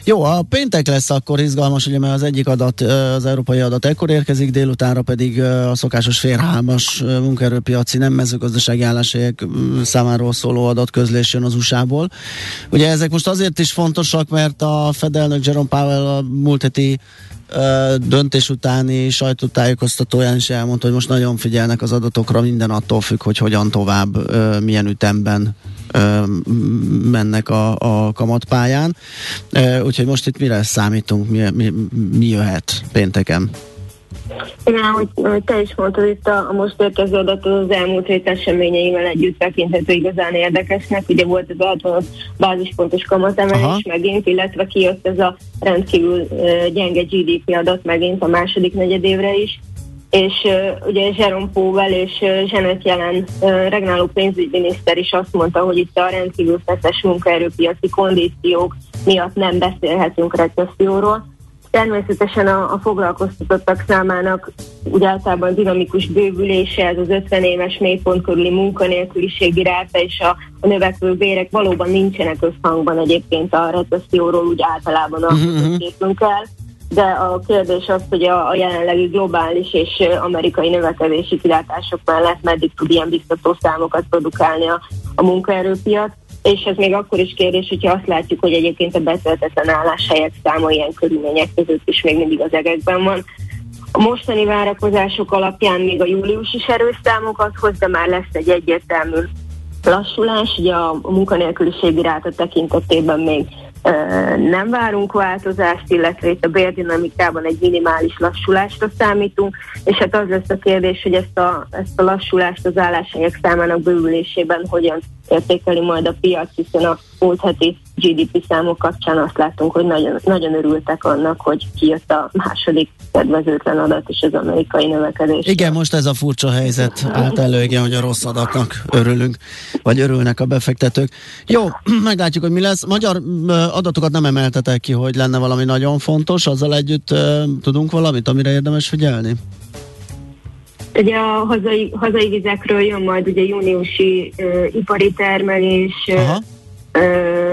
Jó, a péntek lesz akkor izgalmas, ugye, mert az egyik adat, az európai adat ekkor érkezik, délutánra pedig a szokásos férhámas munkaerőpiaci nem mezőgazdasági álláshelyek számáról szóló adatközlés jön az USA-ból. Ugye ezek most azért is fontosak, mert a Fed elnök Jerome Powell a múlt heti döntés utáni sajtótájékoztatóján is elmondta, hogy most nagyon figyelnek az adatokra, minden attól függ, hogy hogyan tovább, milyen ütemben mennek a, a kamatpályán. Úgyhogy most itt mire számítunk, mi, mi, mi jöhet pénteken? Igen, ahogy, ahogy te is mondtad, itt a, a most érkező adat az elmúlt hét eseményeivel együtt tekinthető igazán érdekesnek. Ugye volt ez a bázispontos kamatemelés megint, illetve kijött ez a rendkívül uh, gyenge GDP adat megint a második negyedévre is és uh, ugye Jerome Powell és uh, Janet Jelen uh, regnáló pénzügyminiszter is azt mondta, hogy itt a rendkívül feszes munkaerőpiaci kondíciók miatt nem beszélhetünk recesszióról. Természetesen a, a foglalkoztatottak számának úgy általában dinamikus bővülése, ez az 50 éves mélypont körüli munkanélküliségi ráta és a, a növekvő bérek valóban nincsenek összhangban egyébként a recesszióról úgy általában a uh-huh. De a kérdés az, hogy a, a jelenlegi globális és amerikai növekedési kilátások mellett meddig tud ilyen biztató számokat produkálni a, a munkaerőpiac és ez még akkor is kérdés, hogyha azt látjuk, hogy egyébként a betöltetlen álláshelyek száma ilyen körülmények között is még mindig az egekben van. A mostani várakozások alapján még a július is erős számokat hoz, de már lesz egy egyértelmű lassulás, ugye a munkanélküliségi ráta tekintetében még nem várunk változást, illetve itt a bérdinamikában egy minimális lassulásra számítunk, és hát az lesz a kérdés, hogy ezt a, ezt a lassulást az álláshelyek számának bővülésében hogyan értékeli majd a piac, hiszen a múlt heti GDP számok kapcsán azt láttunk, hogy nagyon, nagyon örültek annak, hogy kijött a második kedvezőtlen adat is az amerikai növekedés. Igen, most ez a furcsa helyzet állt elő, igen, hogy a rossz adatnak örülünk, vagy örülnek a befektetők. Jó, meglátjuk, hogy mi lesz. Magyar adatokat nem emeltetek ki, hogy lenne valami nagyon fontos, azzal együtt tudunk valamit, amire érdemes figyelni? Ugye a hazai, hazai vizekről jön majd ugye júniusi uh, ipari termelés, uh,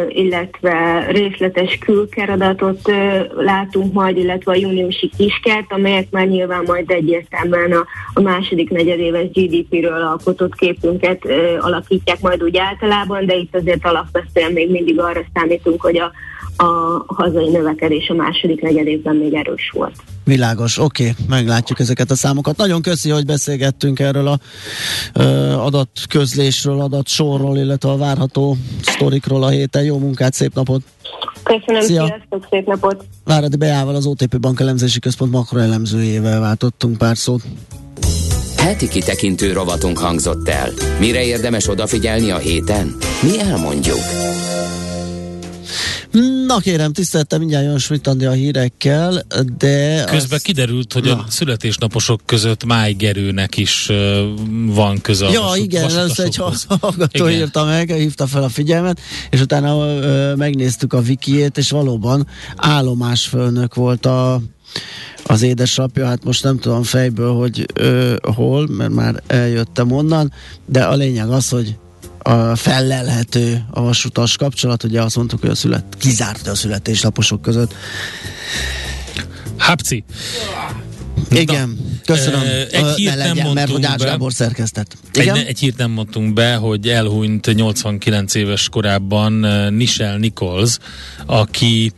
illetve részletes külkeradatot uh, látunk majd, illetve a júniusi kiskert, amelyek már nyilván majd egyértelműen a, a második negyedéves GDP-ről alkotott képünket uh, alakítják majd úgy általában, de itt azért alapvetően még mindig arra számítunk, hogy a, a hazai növekedés a második negyedévben még erős volt. Világos, oké, okay, meglátjuk ezeket a számokat. Nagyon köszi, hogy beszélgettünk erről a ö, adatközlésről, adatsorról, illetve a várható sztorikról a héten. Jó munkát, szép napot! Köszönöm, Szia. sziasztok, szép napot! Váradi Beával, az OTP Bank elemzési központ makroelemzőjével váltottunk pár szót. Heti kitekintő rovatunk hangzott el. Mire érdemes odafigyelni a héten? Mi elmondjuk. Na kérem, tiszteltem, mindjárt jön Schmidt a hírekkel, de... Közben az... kiderült, hogy Na. a születésnaposok között Májgerőnek is uh, van köze Ja, vasut, igen, ez egy hallgató igen. írta meg, hívta fel a figyelmet, és utána uh, megnéztük a wikiét, és valóban állomásfőnök volt a az édesapja, hát most nem tudom fejből, hogy ö, hol, mert már eljöttem onnan, de a lényeg az, hogy a fellelhető a vasutas kapcsolat, ugye azt mondtuk, hogy a szület, kizárt a születésnaposok között. Hapci. Igen, köszönöm. Egy hírt nem legyen, mert hogy Ács Gábor szerkesztett. Igen? Egy, egy hírt nem mondtunk be, hogy elhunyt 89 éves korában Nichelle Nichols, aki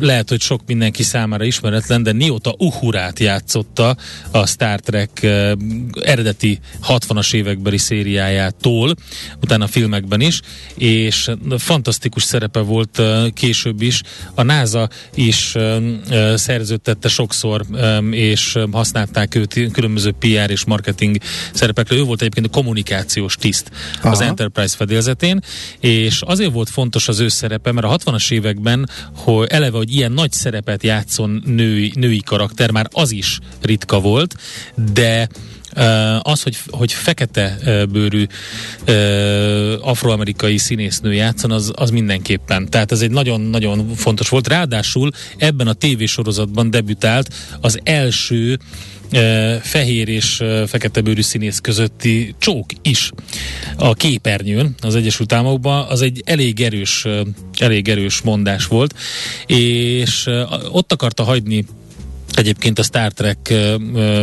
lehet, hogy sok mindenki számára ismeretlen, de Niota Uhurát játszotta a Star Trek eredeti 60-as évekbeli szériájától, utána a filmekben is, és fantasztikus szerepe volt később is. A NASA is szerződtette sokszor, és használták őt különböző PR és marketing szerepekre. Ő volt egyébként a kommunikációs tiszt Aha. az Enterprise fedélzetén, és azért volt fontos az ő szerepe, mert a 60-as években hogy eleve, hogy ilyen nagy szerepet játszon női, női karakter, már az is ritka volt, de Az, hogy, hogy fekete bőrű afroamerikai színésznő játszon, az, az mindenképpen. Tehát ez egy nagyon-nagyon fontos volt. Ráadásul ebben a tévésorozatban debütált az első fehér és fekete bőrű színész közötti csók is a képernyőn az Egyesült Államokban, az egy elég erős, elég erős mondás volt, és ott akarta hagyni egyébként a Star Trek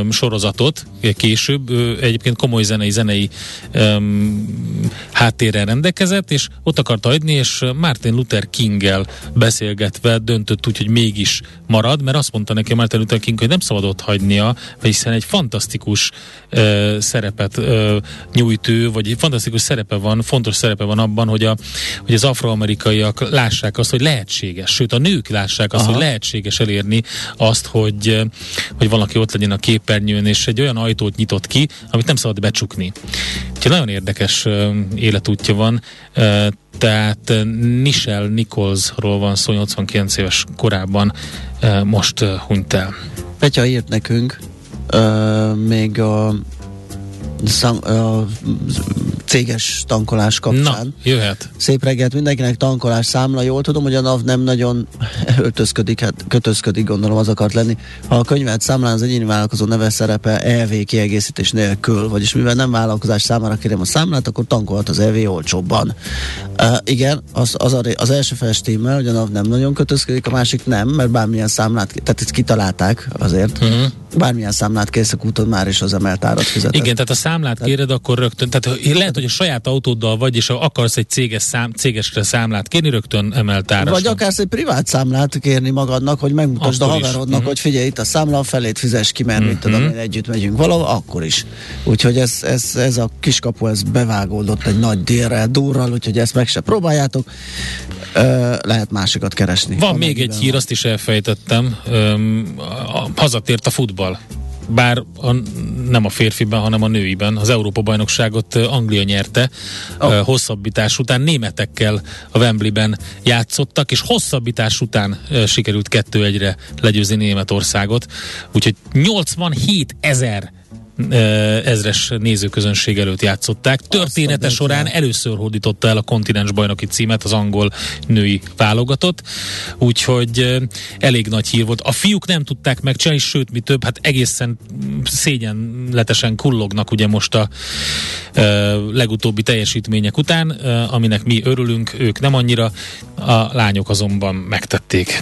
sorozatot később, uh, egyébként komoly zenei, zenei um, háttérrel rendelkezett, és ott akarta adni, és Martin Luther Kinggel beszélgetve döntött úgy, hogy mégis marad, mert azt mondta neki Martin Luther King, hogy nem szabad ott hagynia, hiszen egy fantasztikus uh, szerepet uh, nyújt ő, vagy egy fantasztikus szerepe van, fontos szerepe van abban, hogy, a, hogy az afroamerikaiak lássák azt, hogy lehetséges, sőt a nők lássák azt, Aha. hogy lehetséges elérni azt, hogy hogy, hogy valaki ott legyen a képernyőn, és egy olyan ajtót nyitott ki, amit nem szabad becsukni. Úgyhogy nagyon érdekes életútja van, tehát Nichelle Nicholsról van szó, 89 éves korában most hunyt el. Petya írt nekünk, uh, még a szam, a céges tankolás kapcsán. Na, jöhet. Szép reggelt mindenkinek, tankolás számla. Jól tudom, hogy a NAV nem nagyon öltözködik, hát kötözködik, gondolom az akart lenni. Ha a könyvet számlán az egyéni vállalkozó neve szerepe EV kiegészítés nélkül, vagyis mivel nem vállalkozás számára kérem a számlát, akkor tankolhat az EV olcsóbban. Uh, igen, az, az, a, az első festémmel, hogy a NAV nem nagyon kötözködik, a másik nem, mert bármilyen számlát, tehát ezt kitalálták azért. Uh-huh bármilyen számlát készek úton már is az emelt árat fizeted. Igen, tehát a számlát tehát... kéred, akkor rögtön, tehát lehet, hogy a saját autóddal vagy, és akarsz egy céges szám, cégesre számlát kérni, rögtön emelt árat. Vagy akarsz egy privát számlát kérni magadnak, hogy megmutasd akkor a haverodnak, uh-huh. hogy figyelj, itt a számla, a felét fizes ki, mert uh-huh. mit tudom, én együtt megyünk valahol, akkor is. Úgyhogy ez, ez, ez a kiskapu, ez bevágódott egy nagy délrel, durral, úgyhogy ezt meg se próbáljátok. Ö, lehet másikat keresni. Van még egy hír, azt is elfejtettem. A, hazatért a futball bár a, nem a férfiben, hanem a nőiben. Az Európa-bajnokságot Anglia nyerte oh. hosszabbítás után. Németekkel a Wembleyben játszottak, és hosszabbítás után sikerült kettő egyre legyőzni Németországot. Úgyhogy 87 ezer ezres nézőközönség előtt játszották. Története során először hódította el a kontinens bajnoki címet az angol női válogatott, úgyhogy elég nagy hír volt. A fiúk nem tudták megcsinálni, sőt, mi több, hát egészen szégyenletesen kullognak ugye most a legutóbbi teljesítmények után, aminek mi örülünk, ők nem annyira, a lányok azonban megtették.